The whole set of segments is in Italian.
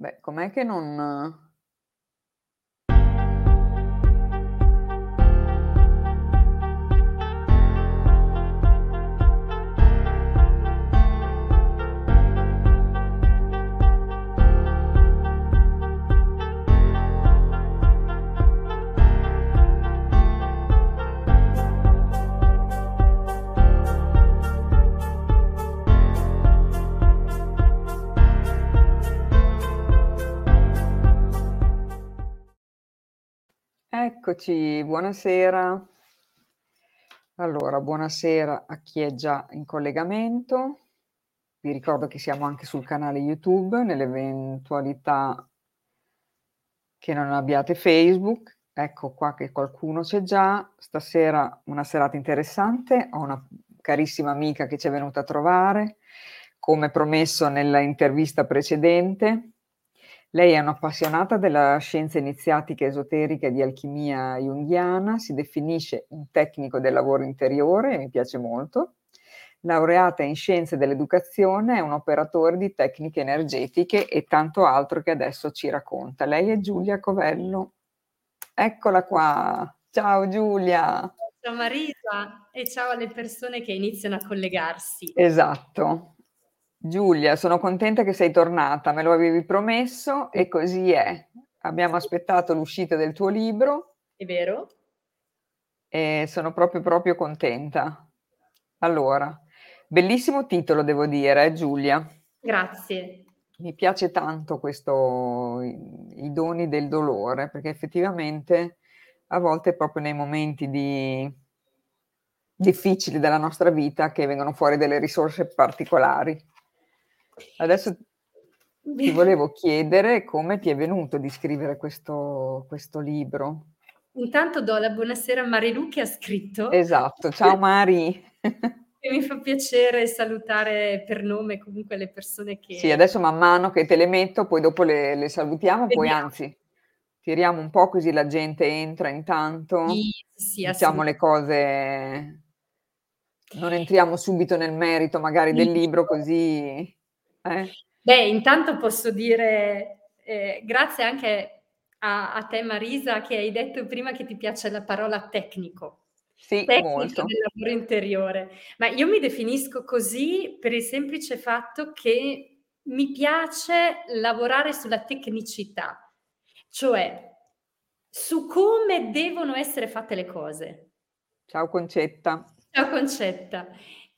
Beh, com'è che non Eccoci, buonasera. Allora, buonasera a chi è già in collegamento. Vi ricordo che siamo anche sul canale YouTube, nell'eventualità che non abbiate Facebook. Ecco qua che qualcuno c'è già. Stasera una serata interessante. Ho una carissima amica che ci è venuta a trovare, come promesso nella intervista precedente. Lei è un'appassionata della scienza iniziatica esoterica e di alchimia junghiana, si definisce un tecnico del lavoro interiore, mi piace molto. Laureata in scienze dell'educazione, è un operatore di tecniche energetiche e tanto altro che adesso ci racconta. Lei è Giulia Covello. Eccola qua. Ciao Giulia. Ciao Marisa e ciao alle persone che iniziano a collegarsi. Esatto. Giulia, sono contenta che sei tornata, me lo avevi promesso e così è. Abbiamo aspettato l'uscita del tuo libro. È vero? E sono proprio, proprio contenta. Allora, bellissimo titolo, devo dire, eh, Giulia. Grazie. Mi piace tanto questo, i, doni del dolore, perché effettivamente a volte proprio nei momenti di, difficili della nostra vita che vengono fuori delle risorse particolari. Adesso ti volevo chiedere come ti è venuto di scrivere questo, questo libro. Intanto do la buonasera a Marilu che ha scritto. Esatto, ciao Mari. e mi fa piacere salutare per nome comunque le persone che... Sì, adesso man mano che te le metto, poi dopo le, le salutiamo, Vediamo. poi anzi tiriamo un po' così la gente entra intanto, sì, sì, diciamo le cose, non entriamo subito nel merito magari del libro così eh. Beh, intanto posso dire eh, grazie anche a, a, te Marisa che hai detto prima che ti piace la parola tecnico. Sì, tecnico molto. del lavoro interiore. Ma io mi definisco così per il semplice fatto che mi piace lavorare sulla tecnicità, cioè su come devono essere fatte le cose. Ciao Concetta. Ciao Concetta.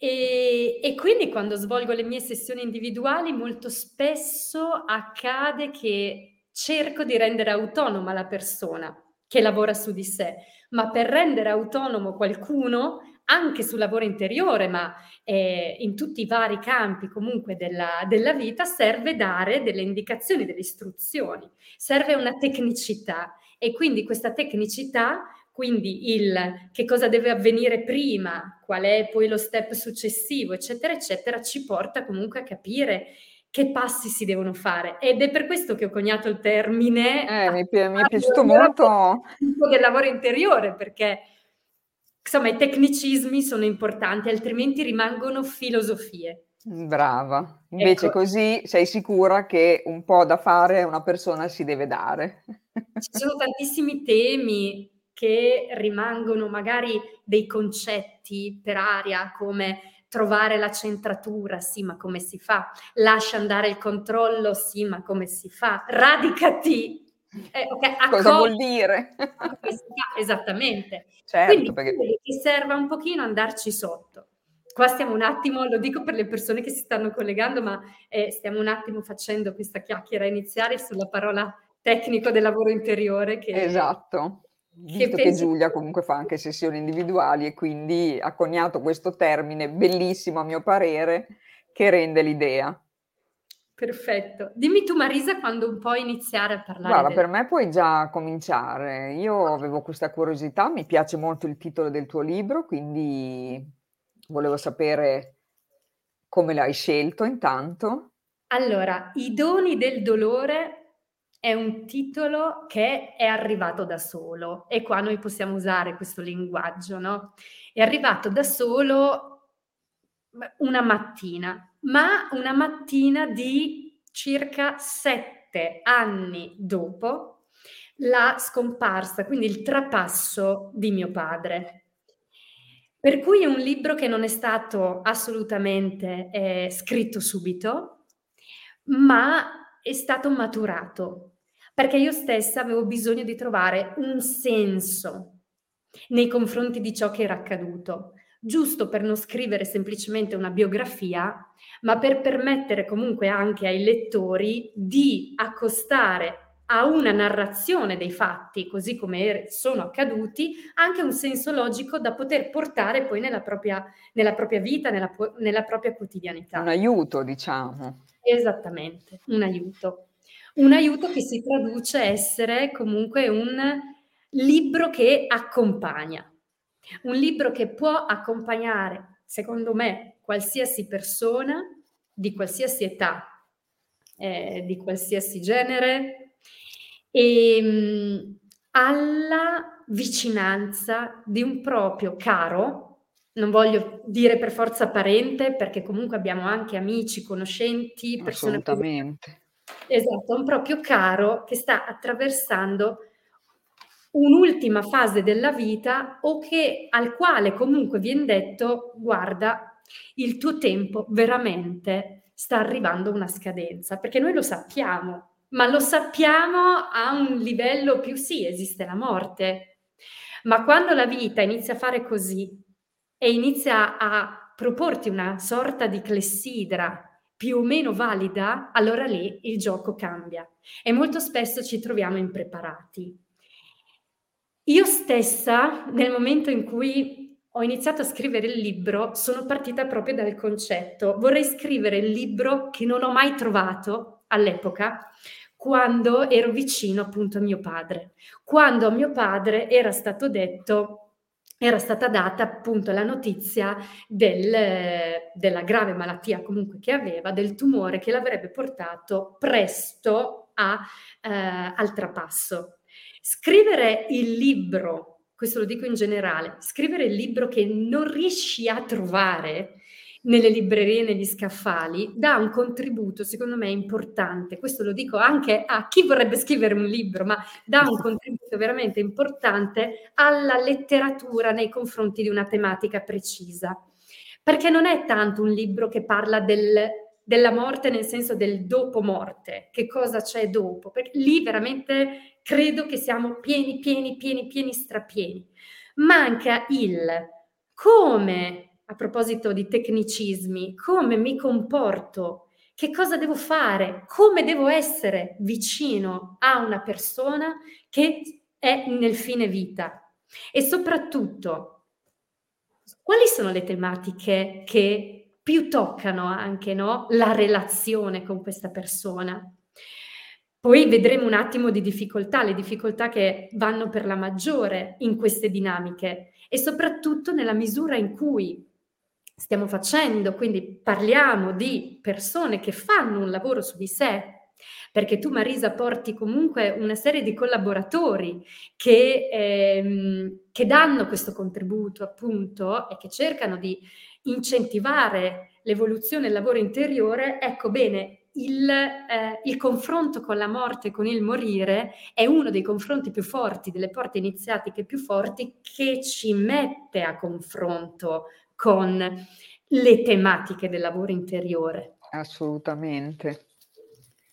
E, e, quindi quando svolgo le mie sessioni individuali molto spesso accade che cerco di rendere autonoma la persona che lavora su di sé, ma per rendere autonomo qualcuno, anche sul lavoro interiore, ma eh, in tutti i vari campi comunque della, della vita, serve dare delle indicazioni, delle istruzioni, serve una tecnicità. E quindi questa tecnicità quindi il che cosa deve avvenire prima, qual è poi lo step successivo, eccetera, eccetera, ci porta comunque a capire che passi si devono fare. Ed è per questo che ho coniato il termine. Eh, mi, pi- mi è piaciuto molto. Del lavoro interiore, perché insomma i tecnicismi sono importanti, altrimenti rimangono filosofie. Brava, invece ecco. così sei sicura che un po' da fare una persona si deve dare. Ci sono tantissimi temi che rimangono magari dei concetti per aria come trovare la centratura, sì, ma come si fa? Lascia andare il controllo, sì, ma come si fa? Radicati. Eh, okay, Cosa vuol dire? Esattamente. Certo, Quindi perché... ti serve un pochino andarci sotto. Qua stiamo un attimo, lo dico per le persone che si stanno collegando, ma eh, stiamo un attimo facendo questa chiacchiera iniziale sulla parola tecnico del lavoro interiore. Che esatto Visto che, che Giulia comunque fa anche sessioni individuali e quindi ha coniato questo termine bellissimo a mio parere che rende l'idea. Perfetto. Dimmi tu Marisa quando un po' iniziare a parlare. Guarda, del... per me puoi già cominciare. Io avevo questa curiosità, mi piace molto il titolo del tuo libro, quindi volevo sapere come l'hai scelto intanto. Allora, i doni del dolore è un titolo che è arrivato da solo e qua noi possiamo usare questo linguaggio, no? È arrivato da solo una mattina, ma una mattina di circa 7 sette anni dopo la scomparsa, quindi il trapasso di mio padre. Per cui è un libro che non è stato assolutamente eh, scritto subito, ma è stato maturato, perché io stessa avevo bisogno di trovare un senso nei confronti di ciò che era accaduto, giusto per non scrivere semplicemente una biografia, ma per permettere comunque anche ai lettori di accostare a una narrazione dei fatti, così come er-, sono accaduti, anche un senso logico da poter portare poi nella propria, nella propria vita, nella, nella propria quotidianità. Un aiuto, diciamo. Esattamente, un aiuto. Un aiuto che si traduce essere comunque un libro che accompagna, un libro che può accompagnare, secondo me, qualsiasi persona di qualsiasi età, eh, di qualsiasi genere, e, ehm, alla vicinanza di un proprio caro, non voglio dire per forza parente, perché comunque abbiamo anche amici, conoscenti, persone Assolutamente. Esatto, un proprio caro che sta attraversando un'ultima fase della vita o che al quale comunque viene detto guarda, il tuo tempo veramente sta arrivando a una scadenza, perché noi lo sappiamo, ma lo sappiamo a un livello più sì, esiste la morte. Ma quando la vita inizia a fare così e inizia a proporti una sorta di clessidra più o meno valida, allora lì il gioco cambia e molto spesso ci troviamo impreparati. Io stessa, nel momento in cui ho iniziato a scrivere il libro, sono partita proprio dal concetto, vorrei scrivere il libro che non ho mai trovato all'epoca, quando ero vicino appunto a mio padre. Quando a mio padre era stato detto, era stata data appunto la notizia del, della grave malattia comunque che aveva, del tumore che l'avrebbe portato presto a, eh, al trapasso. Scrivere il libro, questo lo dico in generale, scrivere il libro che non riesci a trovare nelle librerie, negli scaffali, dà un contributo, secondo me, importante. Questo lo dico anche a chi vorrebbe scrivere un libro, ma dà un contributo veramente importante alla letteratura nei confronti di una tematica precisa. Perché non è tanto un libro che parla del, della morte nel senso del dopo morte, che cosa c'è dopo, perché lì veramente credo che siamo pieni, pieni, pieni, pieni, strapieni. Manca il come a proposito di tecnicismi, come mi comporto, che cosa devo fare, come devo essere vicino a una persona che è nel fine vita? E soprattutto quali sono le tematiche che più toccano anche no, la relazione con questa persona. Poi vedremo un attimo di difficoltà, le difficoltà che vanno per la maggiore in queste dinamiche e soprattutto nella misura in cui stiamo facendo, quindi parliamo di persone che fanno un lavoro su di sé, perché tu Marisa porti comunque una serie di collaboratori che, ehm, che danno questo contributo appunto e che cercano di incentivare l'evoluzione del lavoro interiore, ecco bene, il, eh, il, confronto con la morte, con il morire, è uno dei confronti più forti, delle porte iniziatiche più forti che ci mette a confronto con le tematiche del lavoro interiore. Assolutamente.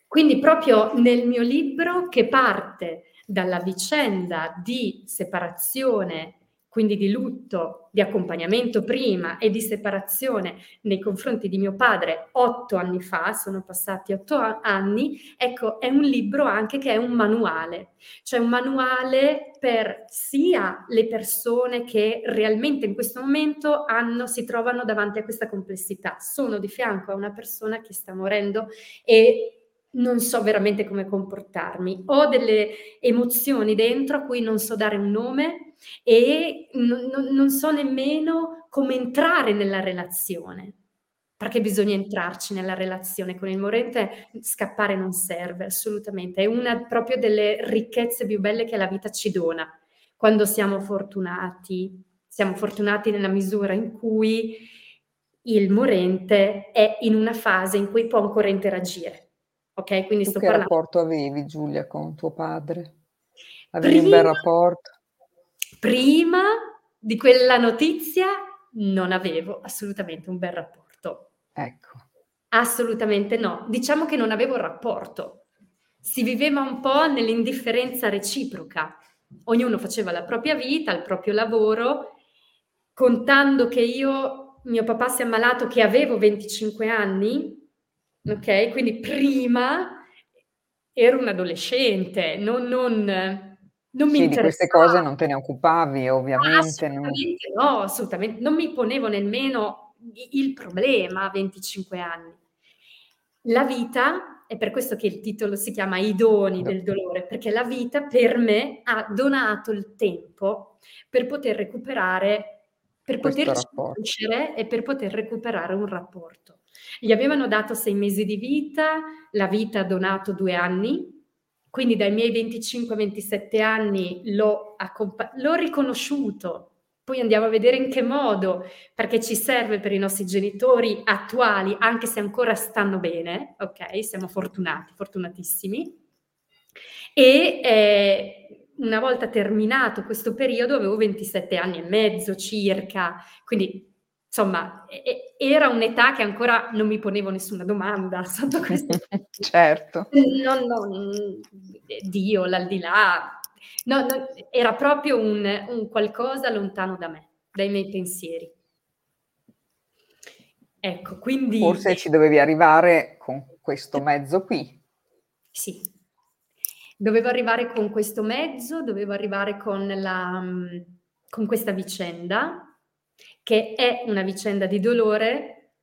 Quindi proprio nel mio libro che parte dalla vicenda di separazione quindi di lutto, di accompagnamento prima e di separazione nei confronti di mio padre otto anni fa, sono passati otto anni, ecco, è un libro anche che è un manuale, cioè un manuale per sia le persone che realmente in questo momento hanno, si trovano davanti a questa complessità, sono di fianco a una persona che sta morendo e non so veramente come comportarmi, ho delle emozioni dentro a cui non so dare un nome e non, non, so nemmeno come entrare nella relazione, perché bisogna entrarci nella relazione con il morente, scappare non serve assolutamente, è una proprio delle ricchezze più belle che la vita ci dona, quando siamo fortunati, siamo fortunati nella misura in cui il morente è in una fase in cui può ancora interagire ok? Quindi Tu sto che parlando rapporto avevi, Giulia, con tuo padre? Avevi un bel Prima rapporto? Prima di quella notizia non avevo assolutamente un bel rapporto. Ecco. Assolutamente no. Diciamo che non avevo rapporto. Si viveva un po' nell'indifferenza reciproca. Ognuno faceva la propria vita, il proprio lavoro, contando che io mio papà si è ammalato che avevo 25 anni, ok? Quindi prima ero un adolescente, non non non mi Sì, di queste cose non te ne occupavi ovviamente, non Assolutamente no, assolutamente. Non mi ponevo nemmeno il problema a 25 anni. La vita è per questo che il titolo si chiama "I doni Do del dolore", perché la vita per me ha donato il tempo per poter recuperare per poterci rapporto. crescere e per poter recuperare un rapporto. Gli avevano dato 6 mesi di vita, la vita ha donato 2 anni, quindi dai miei 25, 27 anni l'ho accompa l'ho riconosciuto. Poi andiamo a vedere in che modo, perché ci serve per i nostri genitori attuali, anche se ancora stanno bene, okay, siamo fortunati, fortunatissimi. E, ehm, una volta terminato questo periodo avevo 27 anni e mezzo circa, quindi insomma era un'età che ancora non mi ponevo nessuna domanda sotto questo Certo. non non Dio, l'aldilà, no no era proprio un un qualcosa lontano da me, dai miei pensieri. Ecco, quindi Forse ci dovevi arrivare con questo mezzo qui. Sì. Dovevo arrivare con questo mezzo, dovevo arrivare con la mhmm, con questa vicenda, che è una vicenda di dolore,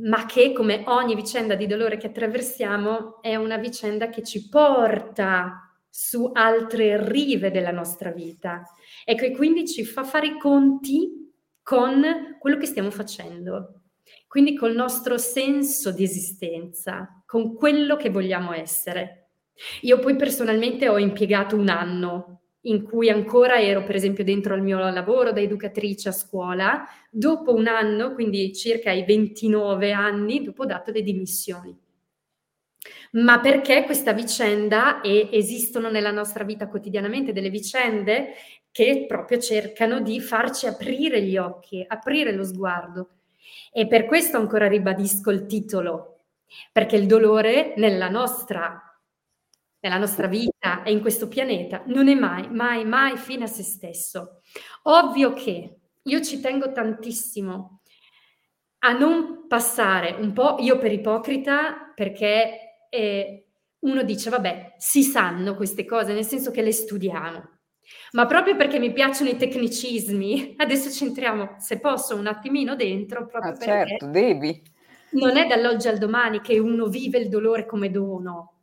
ma che, come ogni vicenda di dolore che attraversiamo, è una vicenda che ci porta su altre rive della nostra vita e che quindi ci fa fare i conti con quello che stiamo facendo, quindi col nostro senso di esistenza, con quello che vogliamo essere. Io poi personalmente ho impiegato 1 anno in cui ancora ero per esempio dentro al mio lavoro da educatrice a scuola, dopo 1 anno, quindi circa ai 29 anni, dopo ho dato le dimissioni. Ma perché questa vicenda e esistono nella nostra vita quotidianamente delle vicende che proprio cercano di farci aprire gli occhi, aprire lo sguardo. E per questo ancora ribadisco il titolo, perché il dolore nella nostra nella nostra vita e in questo pianeta non è mai, mai, mai fine a se stesso. Ovvio che io ci tengo tantissimo a non passare un po' io per ipocrita, perché, ehm, uno dice: "Vabbè, si sanno queste cose, nel senso che le studiamo". Ma proprio perché mi piacciono i tecnicismi, adesso ci entriamo, se posso, un attimino dentro, proprio Ah certo, devi. non è dall'oggi al domani che uno vive il dolore come dono,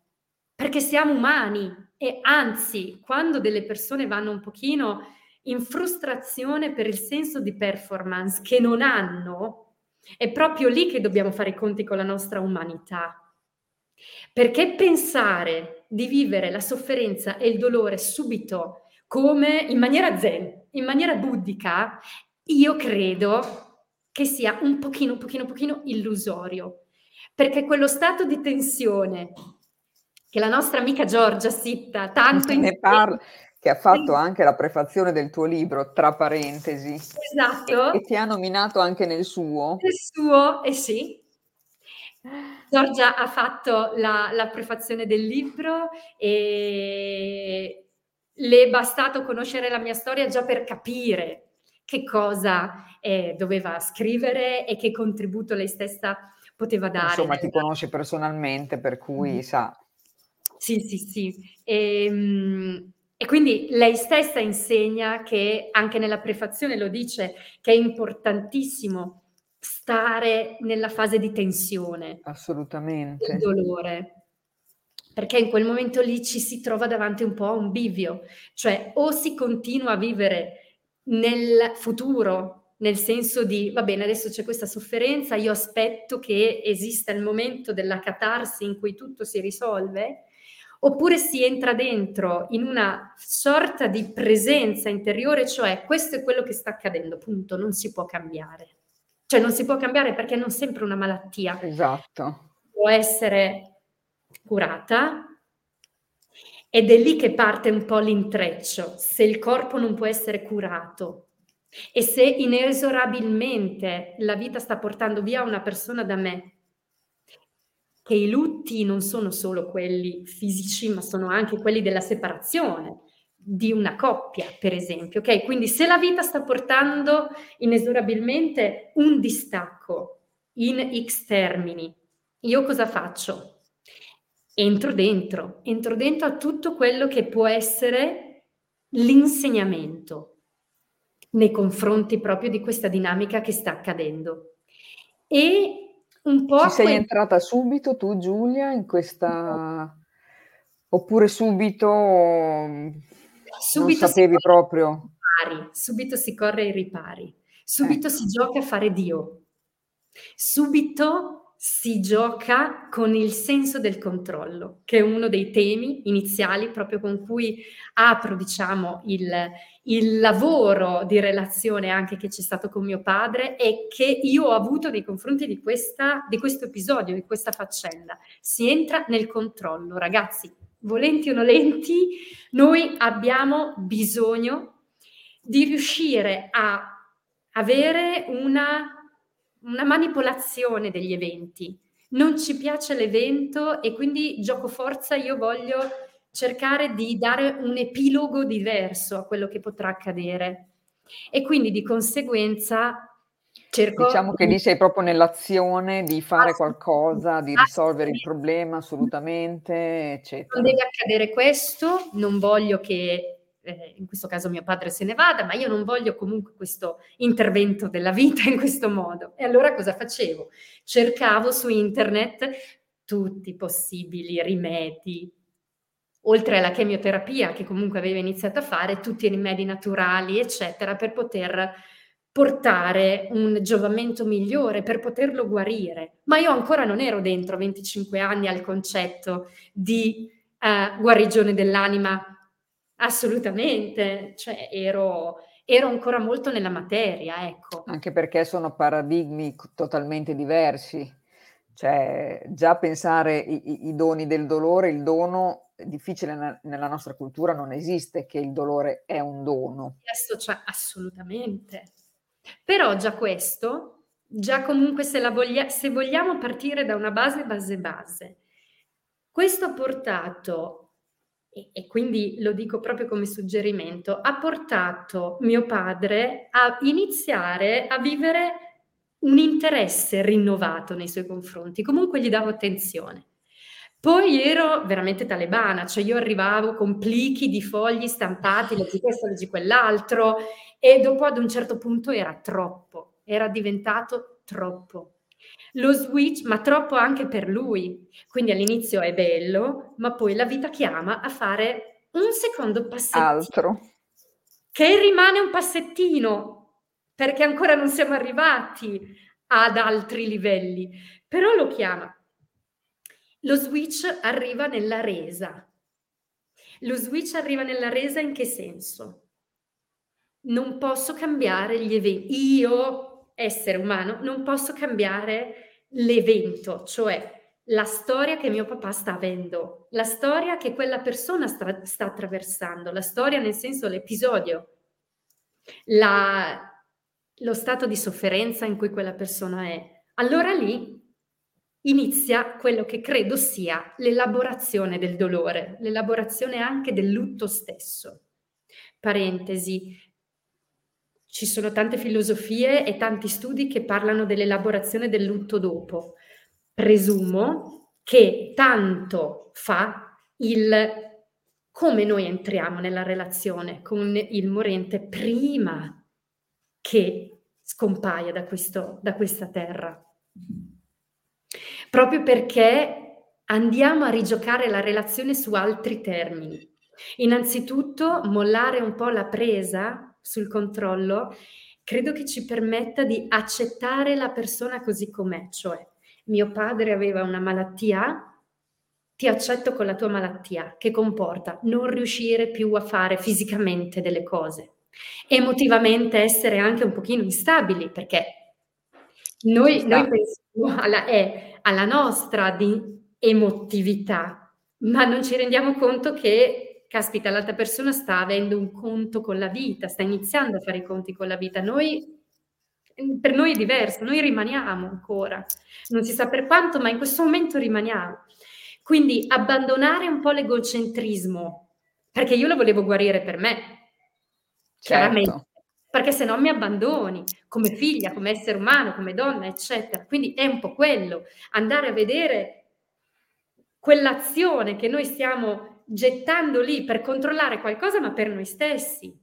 perché siamo umani e anzi, quando delle persone vanno un pochino in frustrazione per il senso di performance che non hanno, è proprio lì che dobbiamo fare i conti con la nostra umanità. Perché pensare di vivere la sofferenza e il dolore subito come in maniera zen, in maniera buddhica, io credo che sia un pochino, un pochino, un pochino illusorio. Perché quello stato di tensione che la nostra amica Giorgia Sitta tanto Ne insegna parla che ha fatto anche la prefazione del tuo libro, tra parentesi, Esatto. e ti ha nominato anche nel suo. Nel suo, eh sì. Giorgia ha fatto la la prefazione del libro, e le è bastato conoscere la mia storia già per capire che cosa, ehm, doveva scrivere e che contributo lei stessa poteva dare Insomma ti conosce personalmente per cui sa. Sì, sì, sì. Ehm, e quindi lei stessa insegna che, anche nella prefazione lo dice, che è importantissimo stare nella fase di tensione del Assolutamente. dolore, perché in quel momento lì ci si trova davanti un po' a un bivio, cioè o si continua a vivere nel futuro, nel senso di: "Va bene, adesso c'è questa sofferenza, io aspetto che esista il momento della catarsi in cui tutto si risolve", oppure si entra dentro in una sorta di presenza interiore, cioè: "Questo è quello che sta accadendo, punto, non si può cambiare". Cioè non si può cambiare perché non sempre una malattia Esatto. può essere curata, ed è lì che parte un po' l'intreccio. Se il corpo non può essere curato e se inesorabilmente la vita sta portando via una persona da me, che i lutti non sono solo quelli fisici, ma sono anche quelli della separazione di una coppia, per esempio. Ok, quindi se la vita sta portando inesorabilmente un distacco in X termini, io cosa faccio? entro dentro, entro dentro a tutto quello che può essere l'insegnamento nei confronti proprio di questa dinamica che sta accadendo. E un po'... Ci sei quel... entrata subito tu Giulia in questa... oppure subito... subito non sapevi proprio? Ripari, subito si corre ai ripari, subito eh. si gioca a fare Dio, subito si gioca con il senso del controllo, che è uno dei temi iniziali proprio con cui apro, diciamo, il, il lavoro di relazione anche che c'è stato con mio padre e che io ho avuto nei confronti di, questa, di questo episodio, di questa faccenda. Si entra nel controllo, ragazzi, volenti o nolenti, noi abbiamo bisogno di riuscire a avere una una manipolazione degli eventi. Non ci piace l'evento e quindi gioco forza, io voglio cercare di dare un epilogo diverso a quello che potrà accadere. E quindi di conseguenza cerco... Diciamo che lì sei proprio nell'azione di fare qualcosa, di risolvere il problema assolutamente, eccetera. Non deve accadere questo, non voglio che eh, in questo caso mio padre se ne vada, ma io non voglio comunque questo intervento della vita in questo modo. E allora cosa facevo? Cercavo su internet tutti i possibili rimedi, oltre alla chemioterapia che comunque aveva iniziato a fare, tutti i rimedi naturali, eccetera, per poter portare un giovamento migliore, per poterlo guarire. Ma io ancora non ero dentro 25 anni al concetto di eh, guarigione dell'anima Assolutamente, cioè ero, ero ancora molto nella materia, ecco. Anche perché sono paradigmi totalmente diversi. Cioè, già pensare i, i doni del dolore, il dono difficile nella nostra cultura, non esiste che il dolore è un dono. Cioè, assolutamente. Però già questo, già comunque se, voglia, se vogliamo partire da una base, base, base, questo ha portato e, e quindi lo dico proprio come suggerimento, ha portato mio padre a iniziare a vivere un interesse rinnovato nei suoi confronti, comunque gli davo attenzione. Poi ero veramente talebana, cioè io arrivavo con plichi di fogli stampati, leggi questo, leggi quell'altro, e dopo ad un certo punto era troppo, era diventato troppo lo switch, ma troppo anche per lui. Quindi all'inizio è bello, ma poi la vita chiama a fare un secondo passettino. Altro. Che rimane un passettino, perché ancora non siamo arrivati ad altri livelli, però lo chiama. Lo switch arriva nella resa. Lo switch arriva nella resa in che senso? Non posso cambiare gli eventi. Io essere umano, non posso cambiare l'evento, cioè la storia che mio papà sta avendo, la storia che quella persona sta, sta attraversando, la storia nel senso l'episodio, la, lo stato di sofferenza in cui quella persona è. Allora lì inizia quello che credo sia l'elaborazione del dolore, l'elaborazione anche del lutto stesso. Parentesi, ci sono tante filosofie e tanti studi che parlano dell'elaborazione del lutto dopo. Presumo che tanto fa il come noi entriamo nella relazione con il morente prima che scompaia da, questo, da questa terra. Proprio perché andiamo a rigiocare la relazione su altri termini. Innanzitutto mollare un po' la presa sul controllo, credo che ci permetta di accettare la persona così com'è, cioè mio padre aveva una malattia, ti accetto con la tua malattia, che comporta non riuscire più a fare fisicamente delle cose, emotivamente essere anche un pochino instabili, perché noi, noi pensiamo alla, eh, alla nostra di emotività, ma non ci rendiamo conto che, caspita, l'altra persona sta avendo un conto con la vita, sta iniziando a fare i conti con la vita. Noi per noi è diverso, noi rimaniamo ancora, non si sa per quanto, ma in questo momento rimaniamo. Quindi abbandonare un po' l'egocentrismo, perché io lo volevo guarire per me, chiaramente, certo. perché se no mi abbandoni come figlia, come essere umano, come donna, eccetera. Quindi è un po' quello, andare a vedere quell'azione che noi stiamo gettando lì per controllare qualcosa, ma per noi stessi.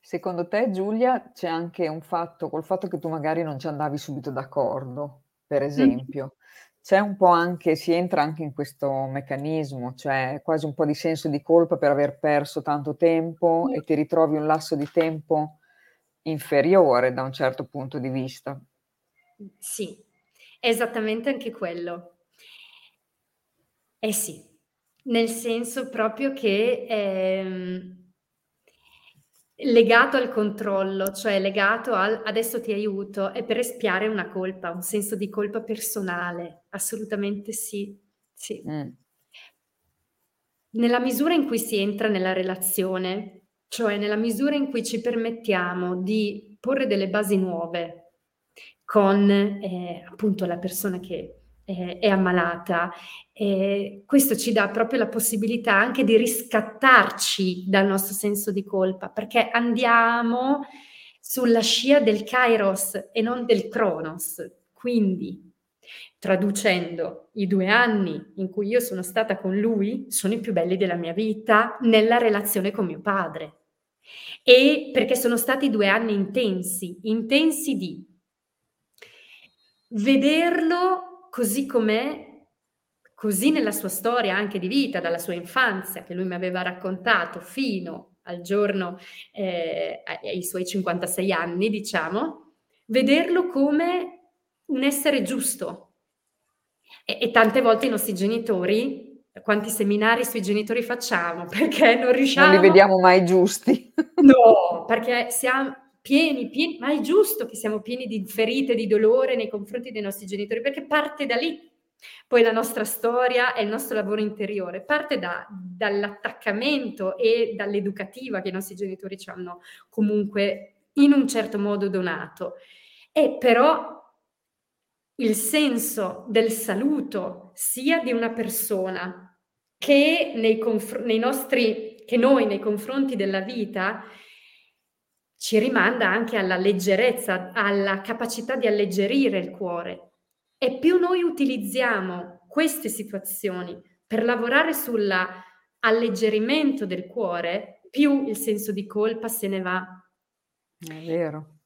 Secondo te, Giulia, c'è anche un fatto, col fatto che tu magari non ci andavi subito d'accordo, per esempio, c'è un po' anche, si entra anche in questo meccanismo, cioè quasi un po' di senso di colpa per aver perso tanto tempo e ti ritrovi un lasso di tempo inferiore da un certo punto di vista. Sì, esattamente anche quello. Eh sì, nel senso proprio che ehm, Legato al controllo, cioè legato al adesso ti aiuto, è per espiare una colpa, un senso di colpa personale, assolutamente sì. sì. Mm. Nella misura in cui si entra nella relazione, cioè nella misura in cui ci permettiamo di porre delle basi nuove con eh, appunto la persona che eh, è ammalata. Eh, questo ci dà proprio la possibilità anche di riscattarci dal nostro senso di colpa, perché andiamo sulla scia del Kairos e non del Kronos. Quindi, traducendo, i due anni in cui io sono stata con lui sono i più belli della mia vita nella relazione con mio padre. E perché sono stati due anni intensi, intensi di vederlo così com'è, così nella sua storia anche di vita, dalla sua infanzia che lui mi aveva raccontato fino al giorno, eh, ai suoi 56 anni, diciamo, vederlo come un essere giusto. E, e tante volte i nostri genitori, quanti seminari sui genitori facciamo, perché non riusciamo... Non li vediamo mai giusti. no, perché siamo pieni, pieni, ma è giusto che siamo pieni di ferite, di dolore nei confronti dei nostri genitori, perché parte da lì. Poi la nostra storia e il nostro lavoro interiore parte da, dall'attaccamento e dall'educativa che i nostri genitori ci hanno comunque in un certo modo donato. E però il senso del saluto sia di una persona che nei, conf- nei nostri, che noi nei confronti della vita ci rimanda anche alla leggerezza, alla capacità di alleggerire il cuore. E più noi utilizziamo queste situazioni per lavorare sull'alleggerimento del cuore, più il senso di colpa se ne va. È vero.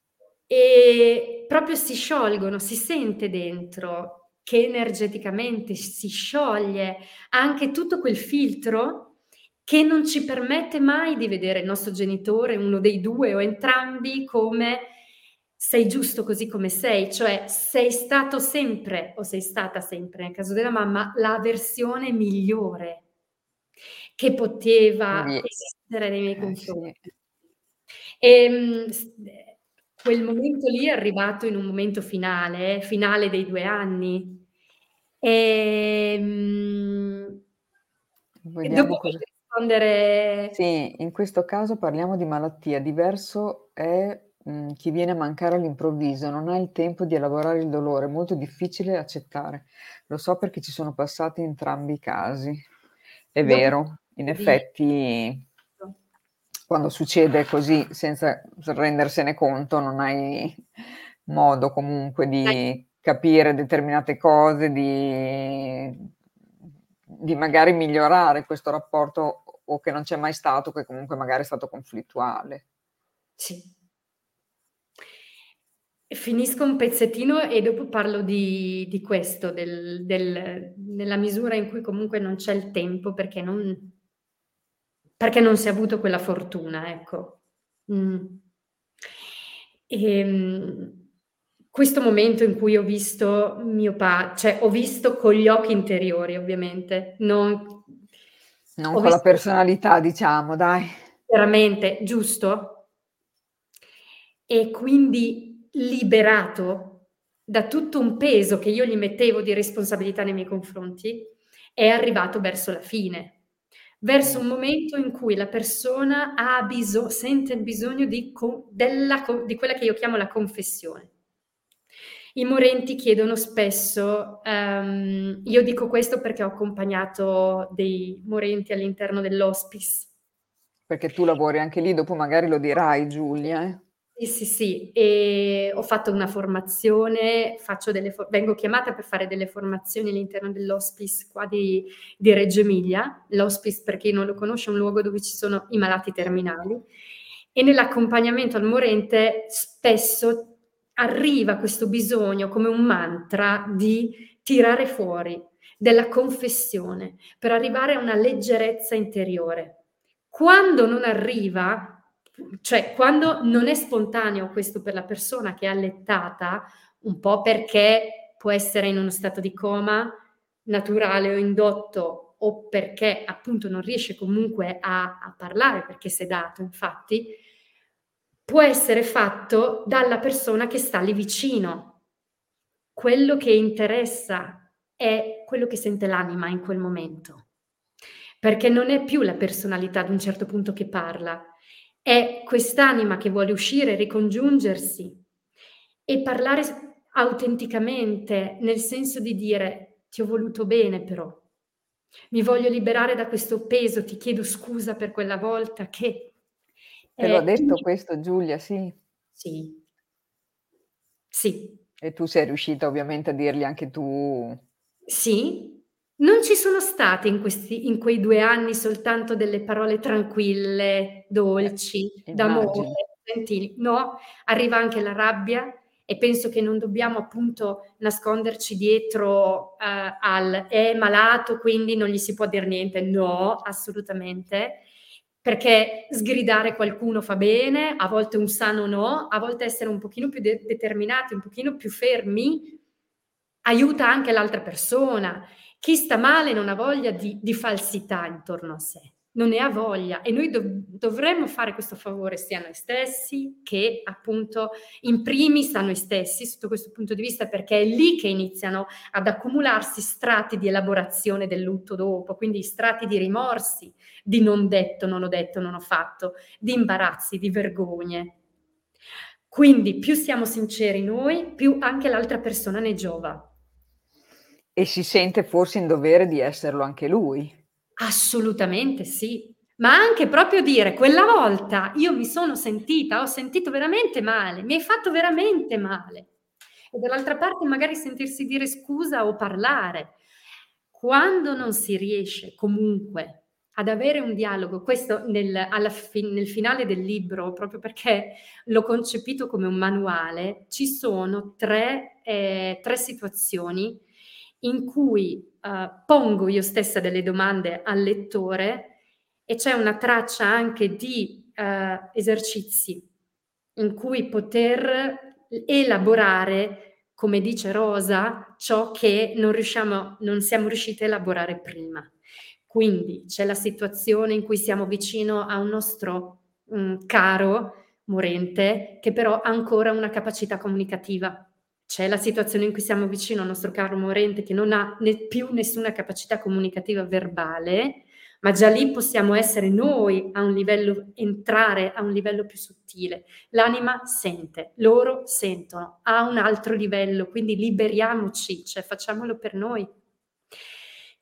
E proprio si sciolgono, si sente dentro che energeticamente si scioglie anche tutto quel filtro che non ci permette mai di vedere il nostro genitore, uno dei due o entrambi, come sei giusto così come sei, cioè sei stato sempre o sei stata sempre, nel caso della mamma, la versione migliore che poteva sì. esistere nei miei confronti. Eh, sì. E quel momento lì è arrivato in un momento finale, finale dei due anni. E, Vediamo dopo cosa rispondere... Sì, in questo caso parliamo di malattia. Diverso è mh, chi viene a mancare all'improvviso, non ha il tempo di elaborare il dolore, è molto difficile accettare. Lo so perché ci sono passati entrambi i casi. È Dopo... vero, in effetti quando succede così senza rendersene conto non hai modo comunque di capire determinate cose, di, di magari migliorare questo rapporto o che non c'è mai stato, che comunque magari è stato conflittuale. Sì. Finisco un pezzettino e dopo parlo di, di questo, del, del, nella misura in cui comunque non c'è il tempo perché non, perché non si è avuto quella fortuna, ecco. Mm. E, ehm, questo momento in cui ho visto mio padre, cioè ho visto con gli occhi interiori ovviamente, non non Ho con la personalità, diciamo, dai. Veramente, giusto? E quindi liberato da tutto un peso che io gli mettevo di responsabilità nei miei confronti, è arrivato verso la fine, verso un momento in cui la persona ha bisogno, sente il bisogno di, della, di quella che io chiamo la confessione. I morenti chiedono spesso, um, io dico questo perché ho accompagnato dei morenti all'interno dell'hospice. Perché tu lavori anche lì, dopo magari lo dirai Giulia. Eh? Sì, sì, sì, e ho fatto una formazione, faccio delle for- vengo chiamata per fare delle formazioni all'interno dell'hospice qua di, di Reggio Emilia. L'hospice, per chi non lo conosce, è un luogo dove ci sono i malati terminali e nell'accompagnamento al morente spesso arriva questo bisogno come un mantra di tirare fuori della confessione per arrivare a una leggerezza interiore. Quando non arriva, cioè quando non è spontaneo questo per la persona che è allettata, un po' perché può essere in uno stato di coma naturale o indotto o perché appunto non riesce comunque a, a parlare perché è sedato, infatti, può essere fatto dalla persona che sta lì vicino. Quello che interessa è quello che sente l'anima in quel momento, perché non è più la personalità ad un certo punto che parla, è quest'anima che vuole uscire, ricongiungersi e parlare autenticamente, nel senso di dire ti ho voluto bene però, mi voglio liberare da questo peso, ti chiedo scusa per quella volta che Te l'ho detto questo Giulia, sì. Sì. Sì. E tu sei riuscita ovviamente a dirgli anche tu. Sì. Non ci sono state in, questi, in quei due anni soltanto delle parole tranquille, dolci, eh, d'amore, gentili. No, arriva anche la rabbia e penso che non dobbiamo appunto nasconderci dietro uh, al è malato, quindi non gli si può dire niente. No, assolutamente perché sgridare qualcuno fa bene, a volte un sano no, a volte essere un pochino più de- determinati, un pochino più fermi, aiuta anche l'altra persona. Chi sta male non ha voglia di, di falsità intorno a sé non ne ha voglia e noi dov- dovremmo fare questo favore sia a noi stessi che appunto in primis a noi stessi sotto questo punto di vista perché è lì che iniziano ad accumularsi strati di elaborazione del lutto dopo, quindi strati di rimorsi, di non detto, non ho detto, non ho fatto, di imbarazzi, di vergogne. Quindi più siamo sinceri noi, più anche l'altra persona ne giova. E si sente forse in dovere di esserlo anche lui. Assolutamente sì, ma anche proprio dire quella volta io mi sono sentita, ho sentito veramente male, mi hai fatto veramente male. E dall'altra parte magari sentirsi dire scusa o parlare. Quando non si riesce comunque ad avere un dialogo, questo nel, fi- nel finale del libro, proprio perché l'ho concepito come un manuale, ci sono tre, eh, tre situazioni in cui uh, pongo io stessa delle domande al lettore e c'è una traccia anche di uh, esercizi in cui poter elaborare, come dice Rosa, ciò che non riusciamo, non siamo riusciti a elaborare prima. Quindi c'è la situazione in cui siamo vicino a un nostro um, caro morente che però ha ancora una capacità comunicativa c'è la situazione in cui siamo vicino al nostro caro morente che non ha né più nessuna capacità comunicativa verbale, ma già lì possiamo essere noi a un livello, entrare a un livello più sottile. L'anima sente, loro sentono, a un altro livello, quindi liberiamoci, cioè facciamolo per noi.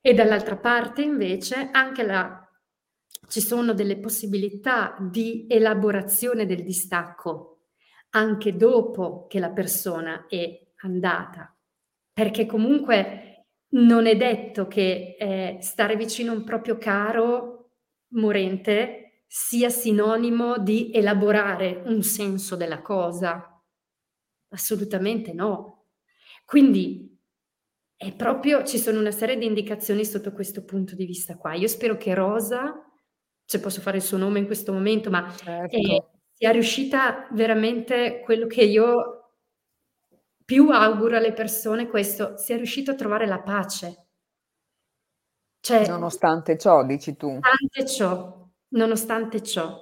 E dall'altra parte invece anche la, ci sono delle possibilità di elaborazione del distacco, anche dopo che la persona è andata, perché comunque non è detto che eh, stare vicino a un proprio caro morente sia sinonimo di elaborare un senso della cosa. Assolutamente no. Quindi è proprio, ci sono una serie di indicazioni sotto questo punto di vista qua. Io spero che Rosa, se posso fare il suo nome in questo momento, ma certo. eh, sia riuscita veramente quello che io più auguro alle persone questo, sia riuscito a trovare la pace. Cioè, nonostante ciò, dici tu. Nonostante ciò, nonostante ciò.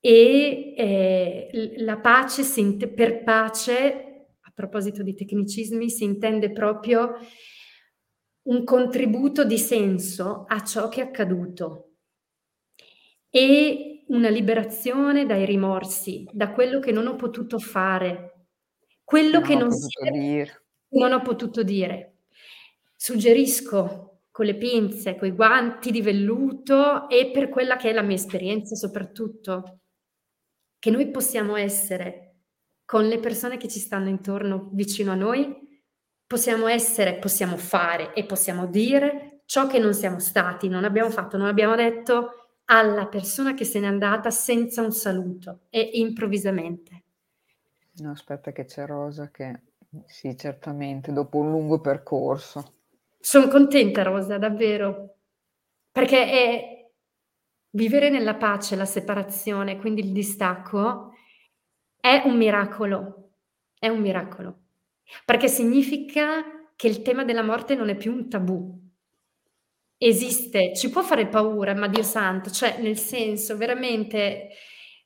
E eh, la pace, per pace, a proposito di tecnicismi, si intende proprio un contributo di senso a ciò che è accaduto e una liberazione dai rimorsi, da quello che non ho potuto fare, quello che non, dire. non ho potuto dire. Suggerisco con le pinze, con i guanti di velluto e per quella che è la mia esperienza soprattutto, che noi possiamo essere con le persone che ci stanno intorno vicino a noi, possiamo essere, possiamo fare e possiamo dire ciò che non siamo stati, non abbiamo fatto, non abbiamo detto alla persona che se n'è andata senza un saluto e improvvisamente. No, aspetta che c'è Rosa che sì, certamente, dopo un lungo percorso. Sono contenta Rosa, davvero, perché è vivere nella pace, la separazione, quindi il distacco, è un miracolo, è un miracolo perché significa che il tema della morte non è più un tabù. Esiste, ci può fare paura, ma Dio santo, cioè nel senso veramente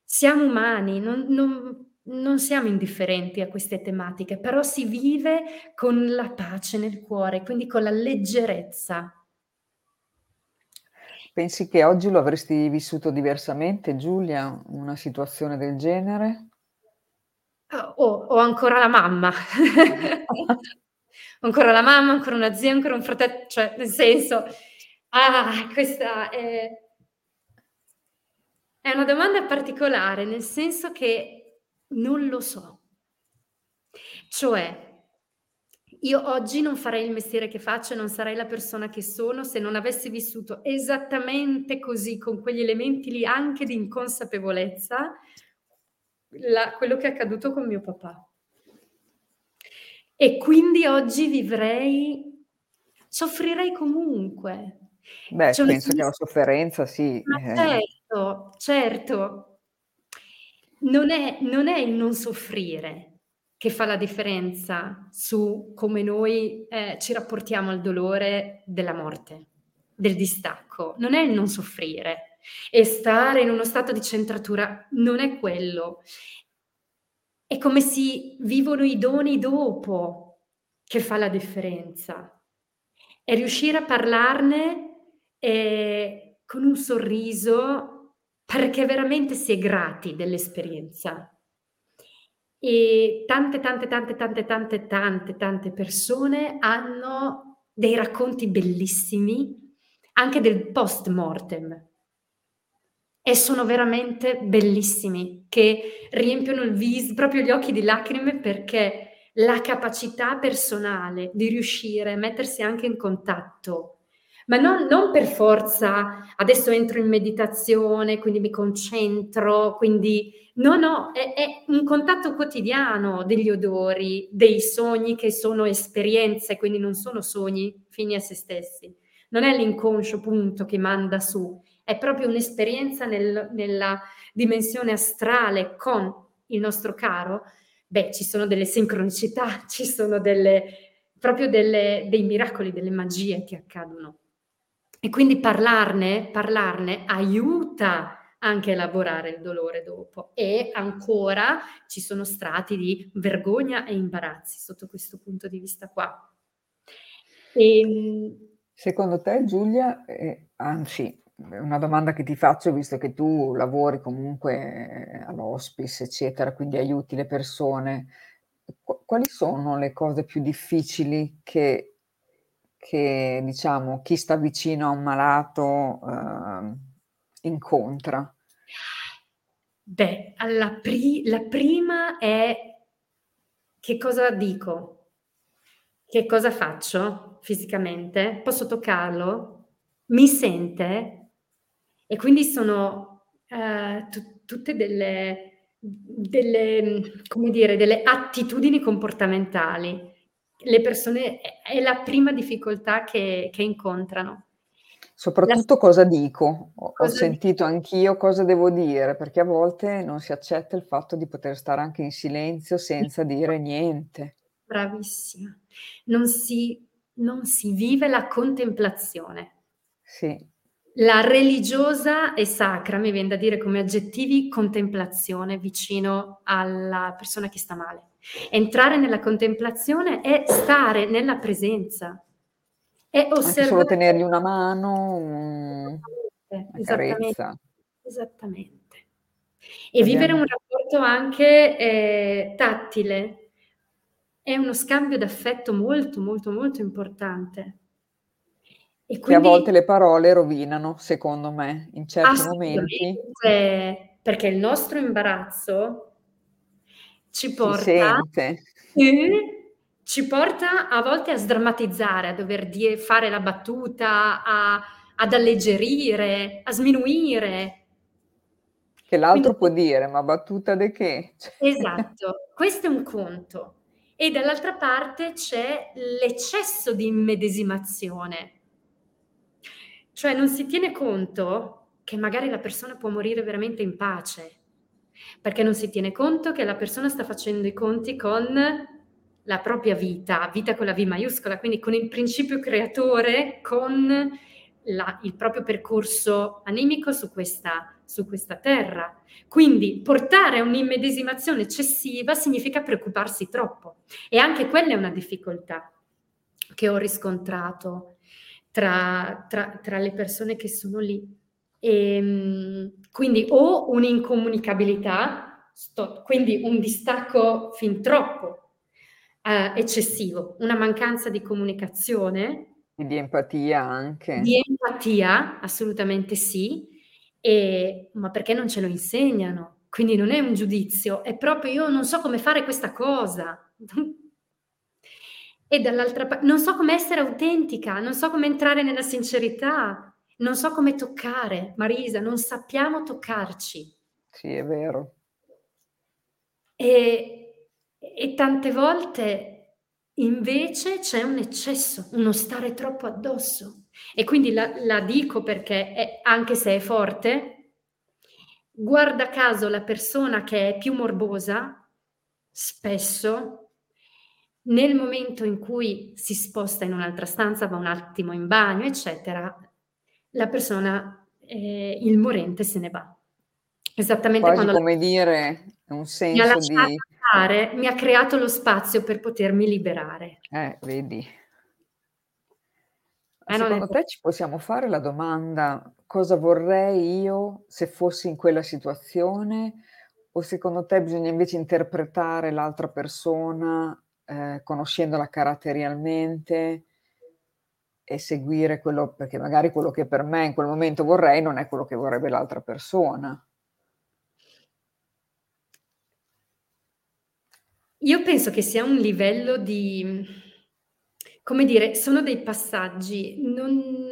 siamo umani, non, non, non siamo indifferenti a queste tematiche, però si vive con la pace nel cuore, quindi con la leggerezza. Pensi che oggi lo avresti vissuto diversamente, Giulia, una situazione del genere? Oh, ho ancora la mamma. Ancora la mamma, ancora una zia, ancora un fratello, cioè nel senso, ah, questa è è una domanda particolare, nel senso che non lo so. Cioè, io oggi non farei il mestiere che faccio, non sarei la persona che sono se non avessi vissuto esattamente così, con quegli elementi lì anche di inconsapevolezza, la, quello che è accaduto con mio papà. E quindi oggi vivrei, soffrirei comunque. Beh, cioè, penso che la sofferenza sì. Ma eh. certo, certo. Non è, non è il non soffrire che fa la differenza su come noi eh, ci rapportiamo al dolore della morte, del distacco. Non è il non soffrire, e stare in uno stato di centratura non è quello. È come si vivono i doni dopo che fa la differenza. È riuscire a parlarne eh, con un sorriso perché veramente si è grati dell'esperienza. E tante, tante, tante, tante, tante, tante, tante persone hanno dei racconti bellissimi anche del post mortem, e sono veramente bellissimi, che riempiono il viso, proprio gli occhi di lacrime perché la capacità personale di riuscire a mettersi anche in contatto, ma non, non per forza adesso entro in meditazione, quindi mi concentro, quindi no, no, è, è un contatto quotidiano degli odori, dei sogni che sono esperienze, quindi non sono sogni fini a se stessi. Non è l'inconscio punto che manda su, è proprio un'esperienza nel, nella dimensione astrale con il nostro caro, beh, ci sono delle sincronicità, ci sono delle, proprio delle, dei miracoli, delle magie che accadono. E quindi parlarne, parlarne aiuta anche a elaborare il dolore dopo. E ancora ci sono strati di vergogna e imbarazzi sotto questo punto di vista qua. E, ehm, Secondo te, Giulia, eh, anzi, una domanda che ti faccio, visto che tu lavori comunque all'hospice, eccetera, quindi aiuti le persone, quali sono le cose più difficili che, che diciamo, chi sta vicino a un malato eh, incontra? Beh, pri- la prima è che cosa dico? Che cosa faccio fisicamente? Posso toccarlo? Mi sente? E quindi sono eh, t- tutte delle, delle, come dire, delle attitudini comportamentali. Le persone è la prima difficoltà che, che incontrano. Soprattutto la... cosa dico, ho, cosa ho sentito dico? anch'io cosa devo dire, perché a volte non si accetta il fatto di poter stare anche in silenzio senza dire niente. Bravissima. Non si, non si vive la contemplazione. Sì. La religiosa e sacra, mi viene da dire come aggettivi, contemplazione vicino alla persona che sta male. Entrare nella contemplazione è stare nella presenza. È Anche solo tenergli una mano, un una Esattamente, carezza. esattamente. E vivere un Abbiamo rapporto anche, ehm, tattile è uno scambio d'affetto molto, molto, molto importante. E Che a volte quindi le parole rovinano, secondo me, in certi momenti. Perché il nostro imbarazzo ci porta ci porta a volte a sdrammatizzare, a dover die fare la battuta, a ad alleggerire, a sminuire. Che Quindi l'altro può dire: "Ma battuta de che?" Esatto, questo è un conto. E dall'altra parte c'è l'eccesso di immedesimazione. Cioè non si tiene conto che magari la persona può morire veramente in pace, perché non si tiene conto che la persona sta facendo i conti con la propria vita, vita con la V maiuscola, quindi con il principio creatore, con la il proprio percorso animico su questa su questa terra. Quindi portare a un'immedesimazione eccessiva significa preoccuparsi troppo e anche quella è una difficoltà che ho riscontrato tra tra tra le persone che sono lì. Ehm, quindi o un'incomunicabilità, sto quindi un distacco fin troppo, ehm, eccessivo, una mancanza di comunicazione E di empatia anche. di empatia, assolutamente sì, ehm, ma perché non ce lo insegnano. Quindi non è un giudizio, è proprio: "Io non so come fare questa cosa." E dall'altra pa non so come essere autentica, non so come entrare nella sincerità, non so come toccare. Marisa, non sappiamo toccarci. Sì, è vero. E e tante volte invece c'è un eccesso, uno stare troppo addosso. E quindi la la dico perché è anche se è forte, guarda caso la persona che è più morbosa, spesso, nel momento in cui si sposta in un'altra stanza, va un attimo in bagno, eccetera, la persona ehm, il morente se ne va. Esattamente Quasi quando la come dire, un mi ha senso di andare, mi ha creato lo spazio per potermi liberare. Eh, vedi. Eh, secondo te ci possiamo fare la domanda: "Cosa vorrei io se fossi in quella situazione?" O secondo te bisogna invece interpretare l'altra persona, ehm, conoscendola caratterialmente e seguire quello perché magari quello che per me in quel momento vorrei, non è quello che vorrebbe l'altra persona. Io penso che sia un livello di come dire, sono dei passaggi. Non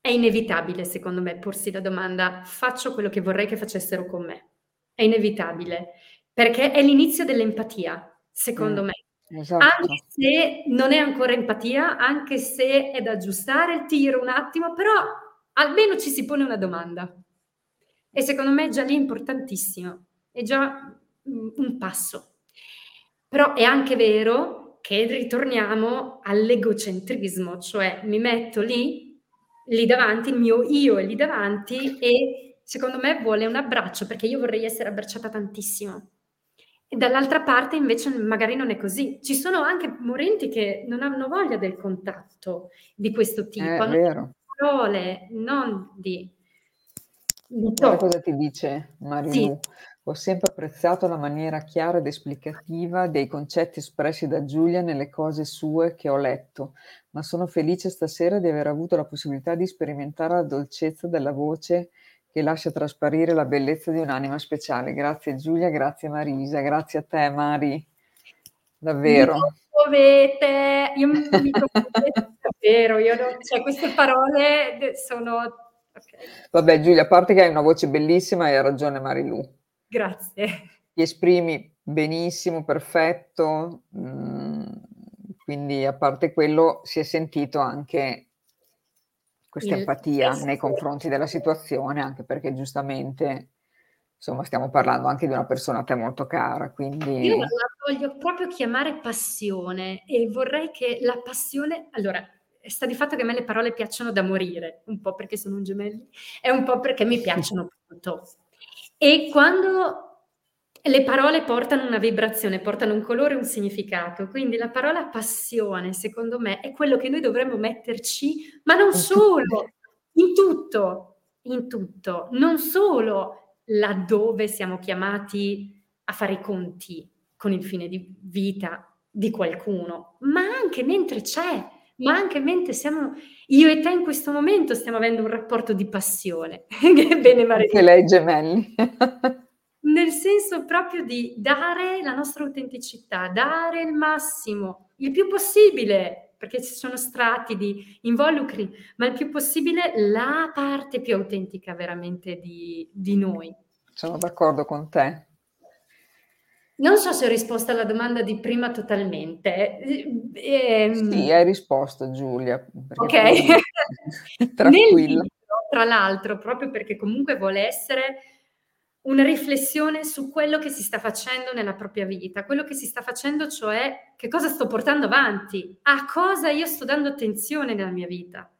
è inevitabile secondo me porsi la domanda: "Faccio quello che vorrei che facessero con me." È inevitabile, perché è l'inizio dell'empatia, secondo me. Anche esatto. se non è ancora empatia, anche se è da aggiustare il tiro un attimo, però almeno ci si pone una domanda. E secondo me già lì è importantissimo. È già, mhmm, un passo. Però è anche vero che ritorniamo all'egocentrismo, cioè mi metto lì, lì davanti, il mio io è lì davanti e secondo me vuole un abbraccio, perché io vorrei essere abbracciata tantissimo. E dall'altra parte invece magari non è così. Ci sono anche morenti che non hanno voglia del contatto di questo tipo, È hanno vero. parole, non di di Guarda cosa ti dice Sì. Marilu: "Ho sempre apprezzato la maniera chiara ed esplicativa dei concetti espressi da Giulia nelle cose sue che ho letto, ma sono felice stasera di aver avuto la possibilità di sperimentare la dolcezza della voce che lascia trasparire la bellezza di un'anima speciale. Grazie Giulia, grazie Marisa, grazie a te Mari. Mi Davvero. commuovete, io mi commuovete davvero, io non cioè queste parole sono okay. Vabbè Giulia, a parte che hai una voce bellissima e ha ragione Marilu. Grazie. Ti esprimi benissimo, perfetto, mhmm, quindi a parte quello si è sentito anche questa Il empatia nei confronti della situazione, anche perché giustamente, insomma, stiamo parlando anche di una persona a te molto cara, Io quindi la voglio proprio chiamare passione e vorrei che la passione allora, sta di fatto che a me le parole piacciono da morire, un po' perché sono un gemelli e un po' perché mi piacciono, punto. E quando le parole portano una vibrazione, portano un colore un significato. Quindi la parola passione, secondo me, è quello che noi dovremmo metterci, ma non solo, in tutto, in tutto, non solo laddove siamo chiamati a fare i conti con il fine di vita di qualcuno, ma anche mentre c'è, ma anche mentre siamo io e te in questo momento stiamo avendo un rapporto di passione. che bene Maria. lei gemelli. Senso proprio di dare la nostra autenticità, dare il massimo, il più possibile, perché ci sono strati di involucri, ma il più possibile la parte più autentica veramente di, di noi. Sono d'accordo con te. Non so se ho risposto alla domanda di prima totalmente. Eh, sì, hai risposto Giulia. Ok. Tranquilla. Libro, tra l'altro, proprio perché comunque vuole essere una riflessione su quello che si sta facendo nella propria vita, quello che si sta facendo, cioè che cosa sto portando avanti, a cosa io sto dando attenzione nella mia vita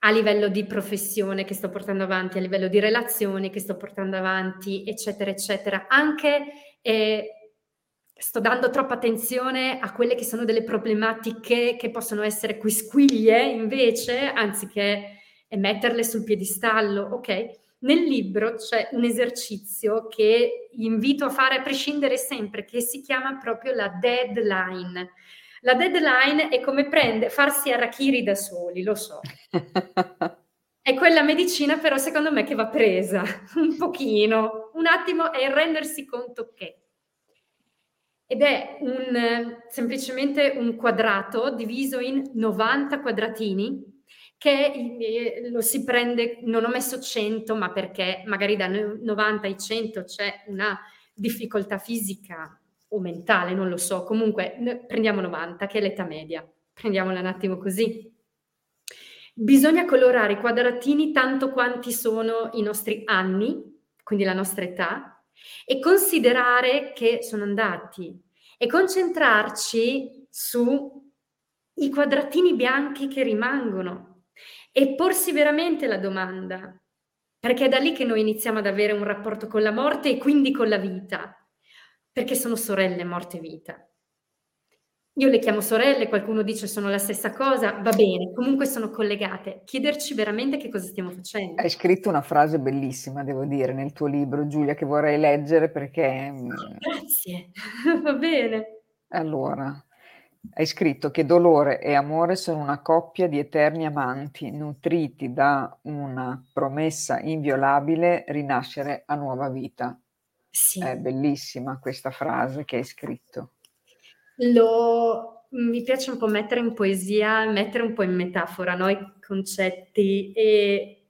a livello di professione che sto portando avanti, a livello di relazioni che sto portando avanti, eccetera, eccetera. Anche eh, sto dando troppa attenzione a quelle che sono delle problematiche che possono essere quisquiglie invece, anziché metterle sul piedistallo, ok? Nel libro c'è un esercizio che invito a fare a prescindere sempre, che si chiama proprio la deadline. La deadline è come prende, farsi arachiri da soli, lo so. è quella medicina però secondo me che va presa un pochino, un attimo e rendersi conto che. Ed è un, semplicemente un quadrato diviso in 90 quadratini che lo si prende, non ho messo 100, ma perché magari da 90 ai 100 c'è una difficoltà fisica o mentale, non lo so, comunque prendiamo 90 che è l'età media, prendiamola un attimo così. Bisogna colorare i quadratini tanto quanti sono i nostri anni, quindi la nostra età, e considerare che sono andati e concentrarci sui quadratini bianchi che rimangono e porsi veramente la domanda, perché è da lì che noi iniziamo ad avere un rapporto con la morte e quindi con la vita perché sono sorelle morte e vita. Io le chiamo sorelle, qualcuno dice sono la stessa cosa, va bene, comunque sono collegate. Chiederci veramente che cosa stiamo facendo. Hai scritto una frase bellissima, devo dire, nel tuo libro, Giulia, che vorrei leggere perché... Mm, Grazie, va bene. Allora, hai scritto che dolore e amore sono una coppia di eterni amanti, nutriti da una promessa inviolabile, rinascere a nuova vita. Sì. È bellissima questa frase che hai scritto. Lo, mi piace un po' mettere in poesia, mettere un po' in metafora no? i concetti e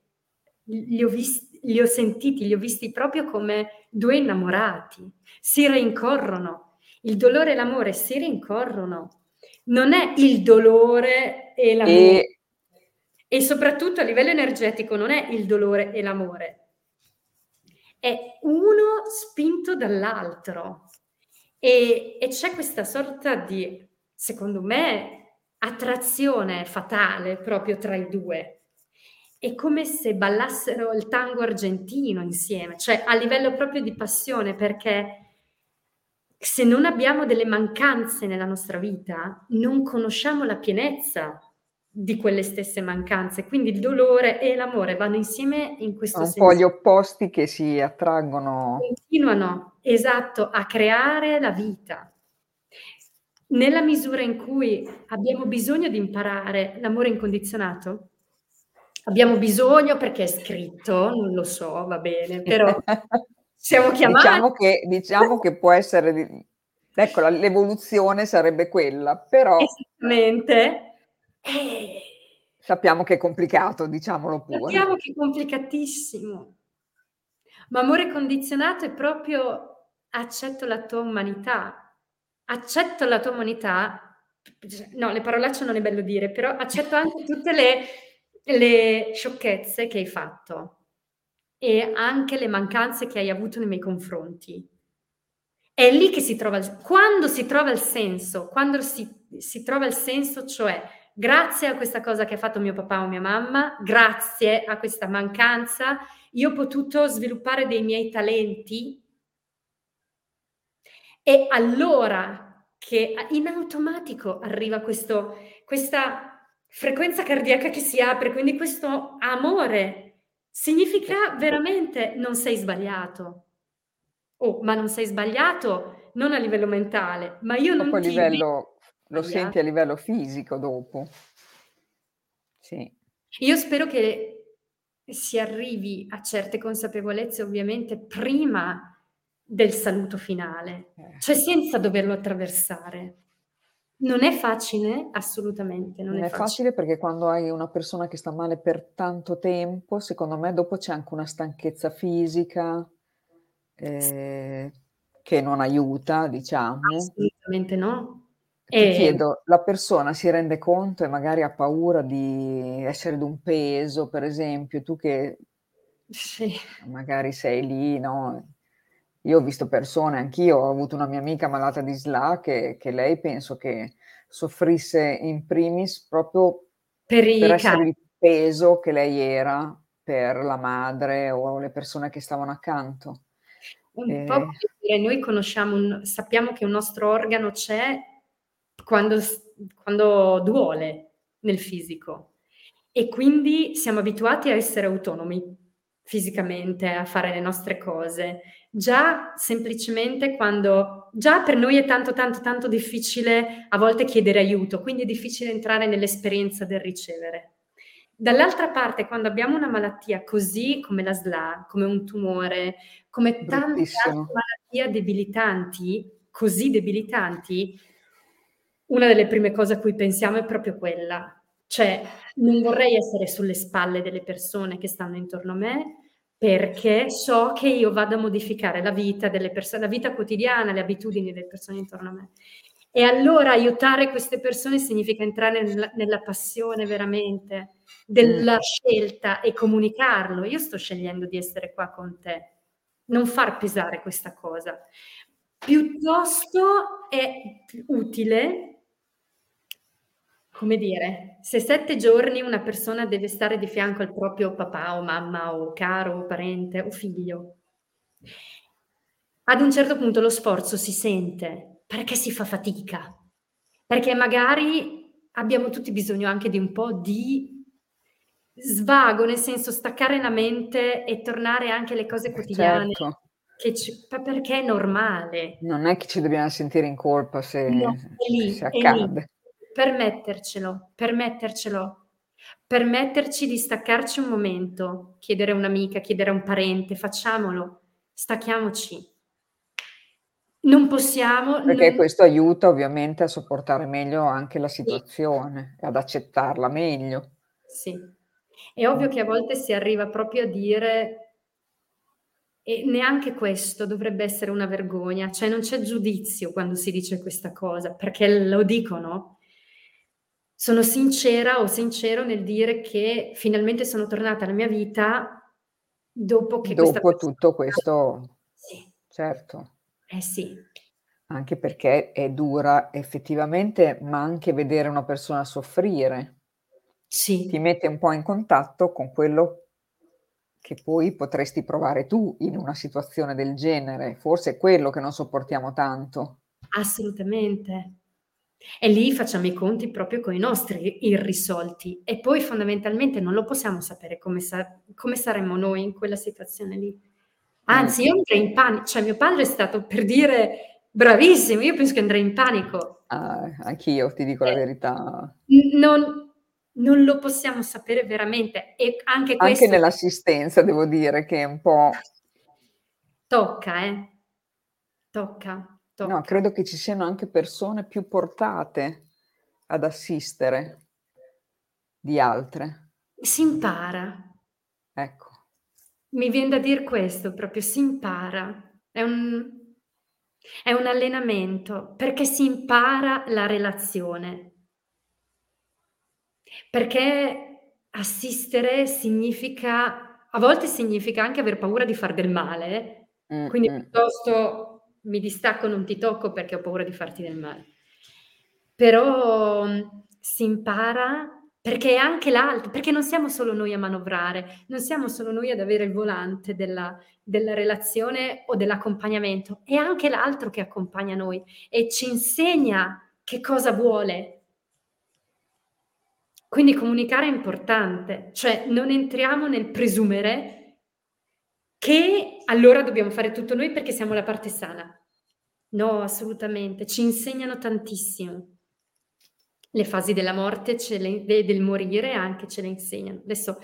li ho, visti, li ho sentiti, li ho visti proprio come due innamorati, si rincorrono. Il dolore e l'amore si rincorrono. Non è il dolore e l'amore. E... e soprattutto a livello energetico non è il dolore e l'amore, è uno spinto dall'altro e, e c'è questa sorta di, secondo me, attrazione fatale proprio tra i due. È come se ballassero il tango argentino insieme, cioè a livello proprio di passione, perché se non abbiamo delle mancanze nella nostra vita, non conosciamo la pienezza di quelle stesse mancanze. Quindi il dolore e l'amore vanno insieme in questo Sono senso. un po' gli opposti che si attraggono. Continuano, esatto, a creare la vita. Nella misura in cui abbiamo bisogno di imparare l'amore incondizionato, abbiamo bisogno perché è scritto, non lo so, va bene, però siamo chiamati. Diciamo che, diciamo che può essere, ecco, l'evoluzione sarebbe quella, però... Esattamente, eh, Sappiamo che è complicato, diciamolo pure. Sappiamo che è complicatissimo. Ma amore condizionato è proprio accetto la tua umanità. Accetto la tua umanità. No, le parolacce non è bello dire, però accetto anche tutte le, le sciocchezze che hai fatto e anche le mancanze che hai avuto nei miei confronti. È lì che si trova, quando si trova il senso, quando si, si trova il senso, cioè grazie a questa cosa che ha fatto mio papà o mia mamma, grazie a questa mancanza, io ho potuto sviluppare dei miei talenti è allora che in automatico arriva questo, questa frequenza cardiaca che si apre, quindi questo amore. Significa veramente non sei sbagliato. Oh, ma non sei sbagliato non a livello mentale, ma io non a ti livello lo senti a livello fisico dopo. Sì. Io spero che si arrivi a certe consapevolezze ovviamente prima del saluto finale, Eh. cioè senza doverlo attraversare. Non è facile? Assolutamente non Non è è facile. facile perché quando hai una persona che sta male per tanto tempo, secondo me dopo c'è anche una stanchezza fisica, ehm, che non aiuta, diciamo. Assolutamente no. Ti E chiedo, la persona si rende conto e magari ha paura di essere d'un peso, per esempio, tu che Sì. magari sei lì, no, io ho visto persone anch'io, ho avuto una mia amica malata di SLA che che lei penso che soffrisse in primis proprio Per per essere il peso che lei era per la madre o le persone che stavano accanto. Un po' Ehm come dire, noi conosciamo un sappiamo che un nostro organo c'è quando quando duole nel fisico e quindi siamo abituati a essere autonomi fisicamente, a fare le nostre cose. Già semplicemente quando già per noi è tanto, tanto, tanto difficile a volte chiedere aiuto, quindi è difficile entrare nell'esperienza del ricevere. Dall'altra parte, quando abbiamo una malattia così come la SLA, come un tumore, come tante altre malattie debilitanti, così debilitanti, una delle prime cose a cui pensiamo è proprio quella. Cioè, non vorrei essere sulle spalle delle persone che stanno intorno a me, perché so che io vado a modificare la vita delle perso la vita quotidiana, le abitudini delle persone intorno a me. E allora aiutare queste persone significa entrare nella nella passione veramente della Mh. scelta e comunicarlo. Io sto scegliendo di essere qua con te. Non far pesare questa cosa. Piuttosto è utile come dire, se 7 giorni una persona deve stare di fianco al proprio papà o mamma o caro o parente o figlio ad un certo punto lo sforzo si sente, perché si fa fatica, perché magari abbiamo tutti bisogno anche di un po' di svago, nel senso staccare la mente e tornare anche alle cose quotidiane certo. ci perché è normale. Non è che ci dobbiamo sentire in colpa No, se è lì, se è lì. accade. Permettercelo, permettercelo. Permetterci di staccarci un momento, chiedere a un'amica, chiedere a un parente, facciamolo, stacchiamoci. Non possiamo Perché non questo aiuta ovviamente a sopportare meglio anche la Sì. situazione e ad accettarla meglio. Sì. È ovvio che a volte si arriva proprio a dire e neanche questo dovrebbe essere una vergogna, cioè non c'è giudizio quando si dice questa cosa, perché lo dicono. Sono sincera o sincero nel dire che finalmente sono tornata alla mia vita dopo che Dopo persona tutto questo Sì. certo. Eh sì. Anche perché è dura effettivamente, ma anche vedere una persona soffrire ti Sì. mette un po' in contatto con quello che poi potresti provare tu in una situazione del genere. Forse è quello che non sopportiamo tanto. Assolutamente. E lì facciamo i conti proprio coi nostri irrisolti e poi fondamentalmente non lo possiamo sapere come sa come saremmo noi in quella situazione lì. Anzi, io andrei in pani cioè mio padre è stato per dire bravissimo, io penso che andrei in panico. Ah, anch'io ti dico la Eh. verità. Non non lo possiamo sapere veramente e anche Anche questo nell'assistenza devo dire che è un po' Tocca, eh. Tocca, No, tocca. credo che ci siano anche persone più portate ad assistere di altre. Si impara. Ecco. Mi vien da dir questo, proprio si impara. È un è un allenamento, perché si impara la relazione. Perché assistere significa a volte significa anche aver paura di far del male, quindi Mh-mh. piuttosto mi distacco, non ti tocco perché ho paura di farti del male. Però, mhmm, si impara perché è anche l'altro, perché non siamo solo noi a manovrare, non siamo solo noi ad avere il volante della, della relazione o dell'accompagnamento, è anche l'altro che accompagna noi e ci insegna che cosa vuole. Quindi comunicare è importante, cioè non entriamo nel presumere che allora dobbiamo fare tutto noi perché siamo la parte sana. No, assolutamente, ci insegnano tantissimo. Le fasi della morte, le, del morire anche ce le insegnano. Adesso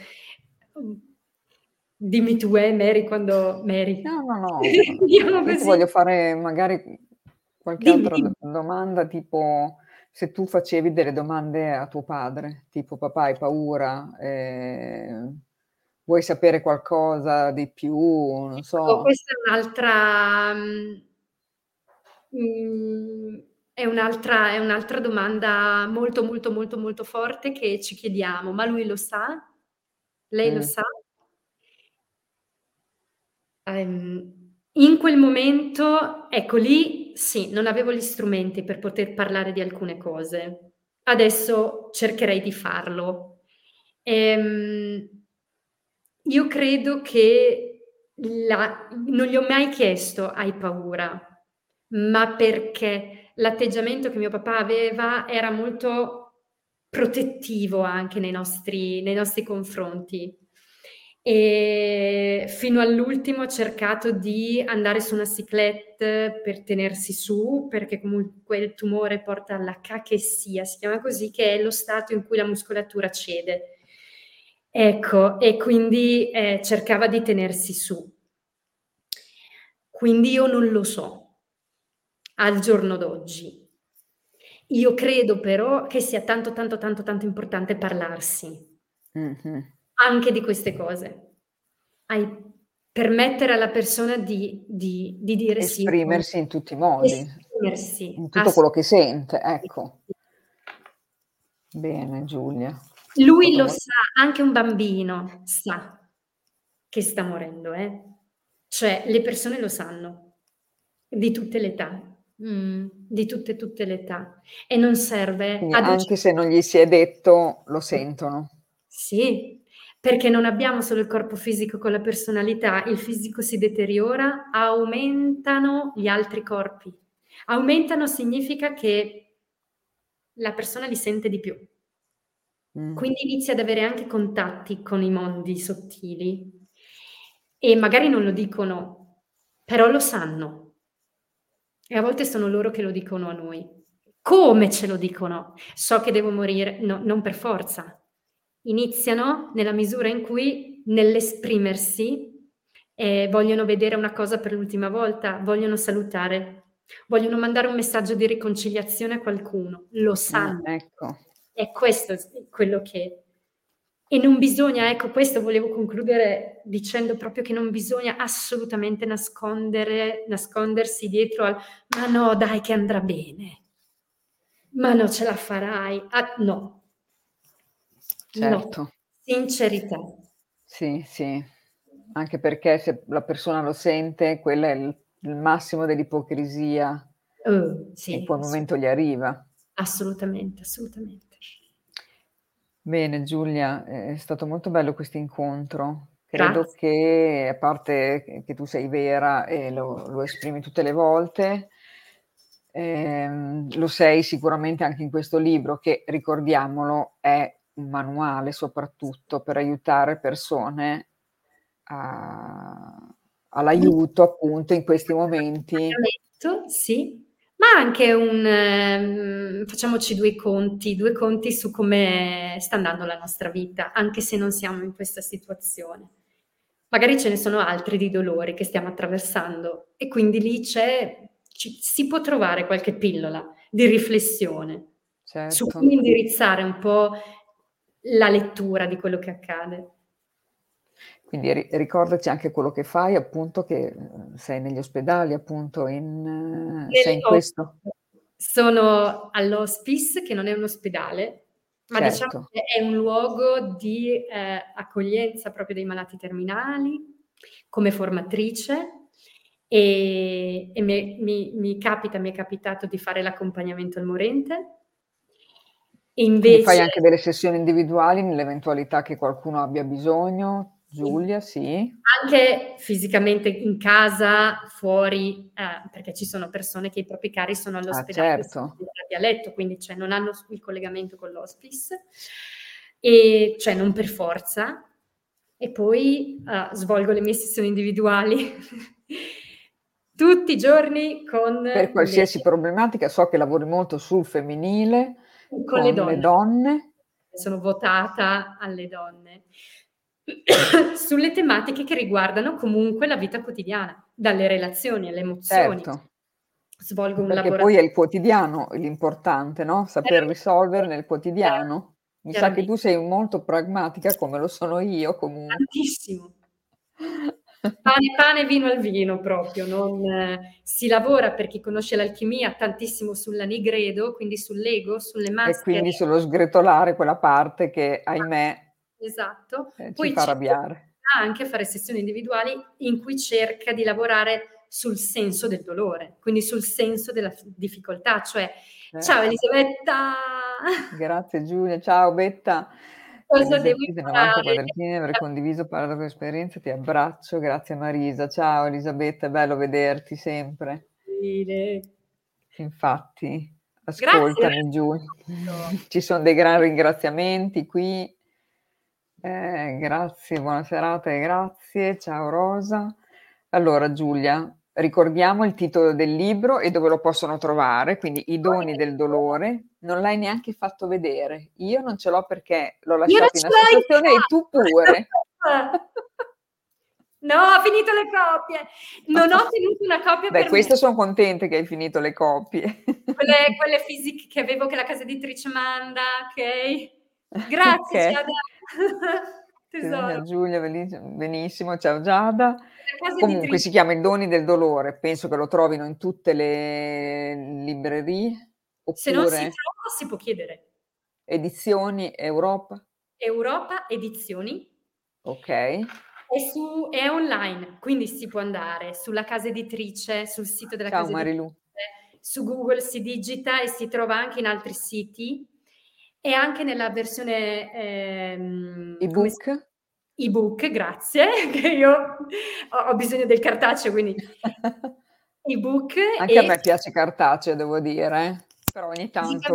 dimmi tu, eh, Mary, quando Mary. No, no, no. Io voglio fare magari qualche dimmi, altra dimmi. domanda, tipo se tu facevi delle domande a tuo padre, tipo papà hai paura, eh, vuoi sapere qualcosa di più, non so. Oh, questa è un'altra... Mm, è un'altra, è un'altra domanda molto, molto, molto, molto forte che ci chiediamo, ma lui lo sa? Lei mm. lo sa? Um, in quel momento, ecco lì, sì, non avevo gli strumenti per poter parlare di alcune cose. Adesso cercherei di farlo. Ehm, io credo che la, non gli ho mai chiesto hai paura, ma perché l'atteggiamento che mio papà aveva era molto protettivo anche nei nostri, nei nostri confronti e fino all'ultimo ho cercato di andare su una ciclette per tenersi su, perché comunque il tumore porta alla cachessia, si chiama così, che è lo stato in cui la muscolatura cede. Ecco, e quindi eh, cercava di tenersi su. Quindi io non lo so al giorno d'oggi. Io credo però che sia tanto, tanto, tanto, tanto importante parlarsi. Mm-hmm anche di queste cose. Hai permettere alla persona di, di, di dire esprimersi sì. in tutti i modi, esprimersi. in tutto quello che sente, ecco. Bene Giulia. Lui lo sa, anche un bambino sa che sta morendo, eh? cioè le persone lo sanno, di tutte le età, mm, di tutte, tutte le età. E non serve... anche se non gli si è detto, lo sentono. Sì, perché non abbiamo solo il corpo fisico con la personalità, il fisico si deteriora, aumentano gli altri corpi. Aumentano significa che la persona li sente di più. Mm. Quindi inizia ad avere anche contatti con i mondi sottili e magari non lo dicono, però lo sanno. E a volte sono loro che lo dicono a noi. Come ce lo dicono? So che devo morire, no, non per forza, iniziano nella misura in cui nell'esprimersi eh, vogliono vedere una cosa per l'ultima volta, vogliono salutare, vogliono mandare un messaggio di riconciliazione a qualcuno, lo sanno. Mm, ecco. È questo quello che... E non bisogna, ecco, questo volevo concludere dicendo proprio che non bisogna assolutamente nascondere, nascondersi dietro al ma no, dai che andrà bene, ma no, ce la farai. Ah, no, Certo. No, sincerità. Sì, sì, anche perché se la persona lo sente, quello è il, il massimo dell'ipocrisia uh, sì, in quel momento gli arriva. Assolutamente, assolutamente. Bene Giulia, è stato molto bello questo incontro. Credo Grazie. che, a parte che tu sei vera e lo, lo esprimi tutte le volte, ehm, lo sei sicuramente anche in questo libro che, ricordiamolo, è un manuale soprattutto per aiutare persone a, all'aiuto appunto in questi momenti. Sì, ma anche un eh, facciamoci due conti, due conti su come sta andando la nostra vita, anche se non siamo in questa situazione. Magari ce ne sono altri di dolori che stiamo attraversando e quindi lì c'è, ci, si può trovare qualche pillola di riflessione certo. su come indirizzare un po' la lettura di quello che accade. Quindi ri- ricordaci anche quello che fai, appunto, che eh, sei negli ospedali, appunto, in, uh, sei in questo. Sono all'hospice, che non è un ospedale, ma certo. diciamo che è un luogo di eh, accoglienza proprio dei malati terminali, come formatrice, e, e mi, mi, mi capita, mi è capitato di fare l'accompagnamento al morente, Quindi fai Invece anche delle sessioni individuali nell'eventualità che qualcuno abbia bisogno? Giulia, sì. Anche fisicamente in casa, fuori, ehm, perché ci sono persone che i propri cari sono Ah, all'ospedale certo. a letto, quindi cioè non hanno il collegamento con l'hospice, e cioè non per forza. E poi, uhm, svolgo le mie sessioni individuali tutti i giorni con Per le qualsiasi problematica, so che lavori molto sul femminile, Con le con le donne. donne. Sono votata alle donne. Sulle tematiche che riguardano comunque la vita quotidiana, dalle relazioni alle emozioni. Certo. Svolgo un lavora poi è il quotidiano l'importante, no, saper risolvere nel quotidiano. Mi sa che tu sei molto pragmatica come lo sono io comunque. Tantissimo. Pane, pane, vino al vino proprio, non si lavora, per chi conosce l'alchimia, tantissimo sull'anigredo, quindi sull'ego, sulle E maschere. quindi sullo sgretolare quella parte che, ahimè Esatto. ci Poi fa c'è arrabbiare. anche a fare sessioni individuali in cui cerca di lavorare sul senso del dolore, quindi sul senso della difficoltà, cioè: "Ciao Certo. Elisabetta!" Grazie Giulia, ciao Betta. "Cosa devo Elisabetta 90 imparare?" quadratini, aver condiviso, parlato con esperienza, ti abbraccio. Grazie Marisa. Ciao Elisabetta, è bello vederti sempre. Infatti, Grazie. ascoltami Giu ci son dei gran ringraziamenti qui. Ehm, grazie, buona serata e grazie. Ciao Rosa. Allora Giulia, ricordiamo il titolo del libro e dove lo possono trovare, quindi I doni del dolore. Non l'hai neanche fatto vedere. Io non ce l'ho perché l'ho lasciato in associazione e tu pure. No, ho finito le copie. Non ho tenuto una copia Beh, per questo me. son contente che hai finito le copie. Quelle quelle physics che avevo che la casa editrice manda, okay. Grazie Okay. Giada. Tesoro. Giulia, benissi benissimo, ciao Giada. Comunque si editrice. chiama I doni del dolore, penso che lo trovino in tutte le librerie, Se non si oppure trova si può chiedere. Edizioni Europa? Europa Edizioni. Okay. È su è online, quindi si può andare sulla casa editrice, sul sito della Ciao casa editrice, Marilu. su Google si digita e si trova anche in altri siti e anche nella versione, ehm, Ebook? ebook, grazie, che io ho ho bisogno del cartaceo, quindi ebook Anche a e me piace cartaceo devo dire, però ogni tanto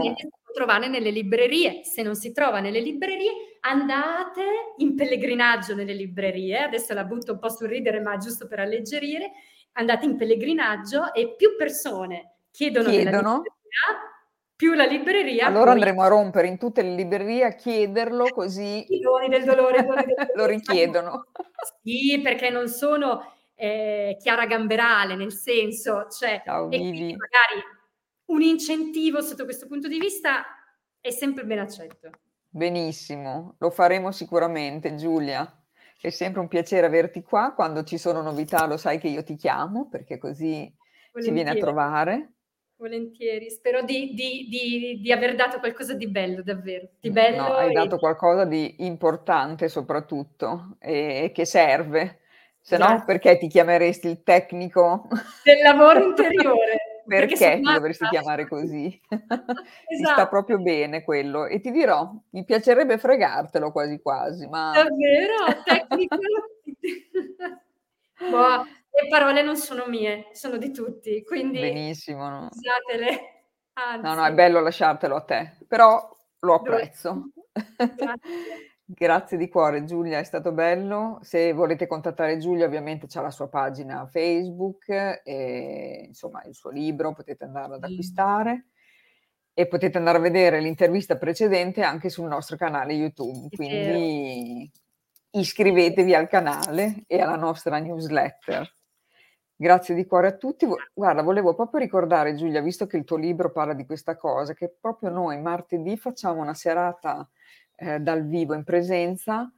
trovare nelle librerie. Se non si trova nelle librerie, andate in pellegrinaggio nelle librerie. Adesso la butto un po' sul ridere, ma giusto per alleggerire. Andate in pellegrinaggio e più persone chiedono nella Chiedono? libreria, più la libreria Allora poi andremo a rompere in tutte le librerie a chiederlo così I doni del dolore, doni del lo dolore. richiedono. Sì, perché non sono, ehm, Chiara Gamberale, nel senso, cioè Ciao e magari un incentivo sotto questo punto di vista è sempre ben accetto. Benissimo, lo faremo sicuramente Giulia. È sempre un piacere averti qua. Quando ci sono novità lo sai che io ti chiamo, perché così ci vieni a Volentieri. trovare. Volentieri. Spero di di di di aver dato qualcosa di bello, davvero. Di Mh, no, bello hai dato qualcosa di importante soprattutto e e che serve. Se no Grazie. perché ti chiameresti il tecnico? Del lavoro interiore, perché Perché ti dovresti chiamare così? Ti sta Esatto. proprio bene quello e ti dirò, mi piacerebbe fregartelo quasi quasi, ma Davvero? Tecnico? Boh, le parole non sono mie, sono di tutti, quindi Benissimo, no usatele. No, no, è Anzi. bello lasciartelo a te, però lo apprezzo. Grazie. Grazie di cuore Giulia, è stato bello. Se volete contattare Giulia ovviamente c'ha la sua pagina Facebook e insomma il suo libro, potete andarlo ad acquistare e potete andare a vedere l'intervista precedente anche sul nostro canale YouTube. Quindi iscrivetevi al canale e alla nostra newsletter. Grazie di cuore a tutti. Guarda, volevo proprio ricordare Giulia, visto che il tuo libro parla di questa cosa, che proprio noi martedì facciamo una serata, ehm, dal vivo in presenza,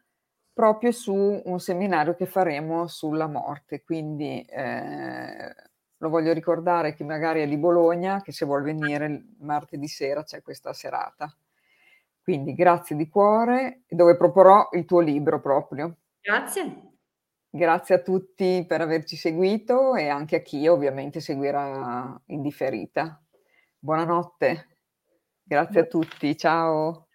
proprio su un seminario che faremo sulla morte. Quindi, ehm, lo voglio ricordare chi magari è di Bologna, che se vuol venire martedì sera c'è questa serata. Quindi grazie di cuore, dove proporrò il tuo libro proprio. Grazie. Grazie a tutti per averci seguito e anche a chi ovviamente seguirà in differita. Buonanotte. Grazie a tutti, ciao.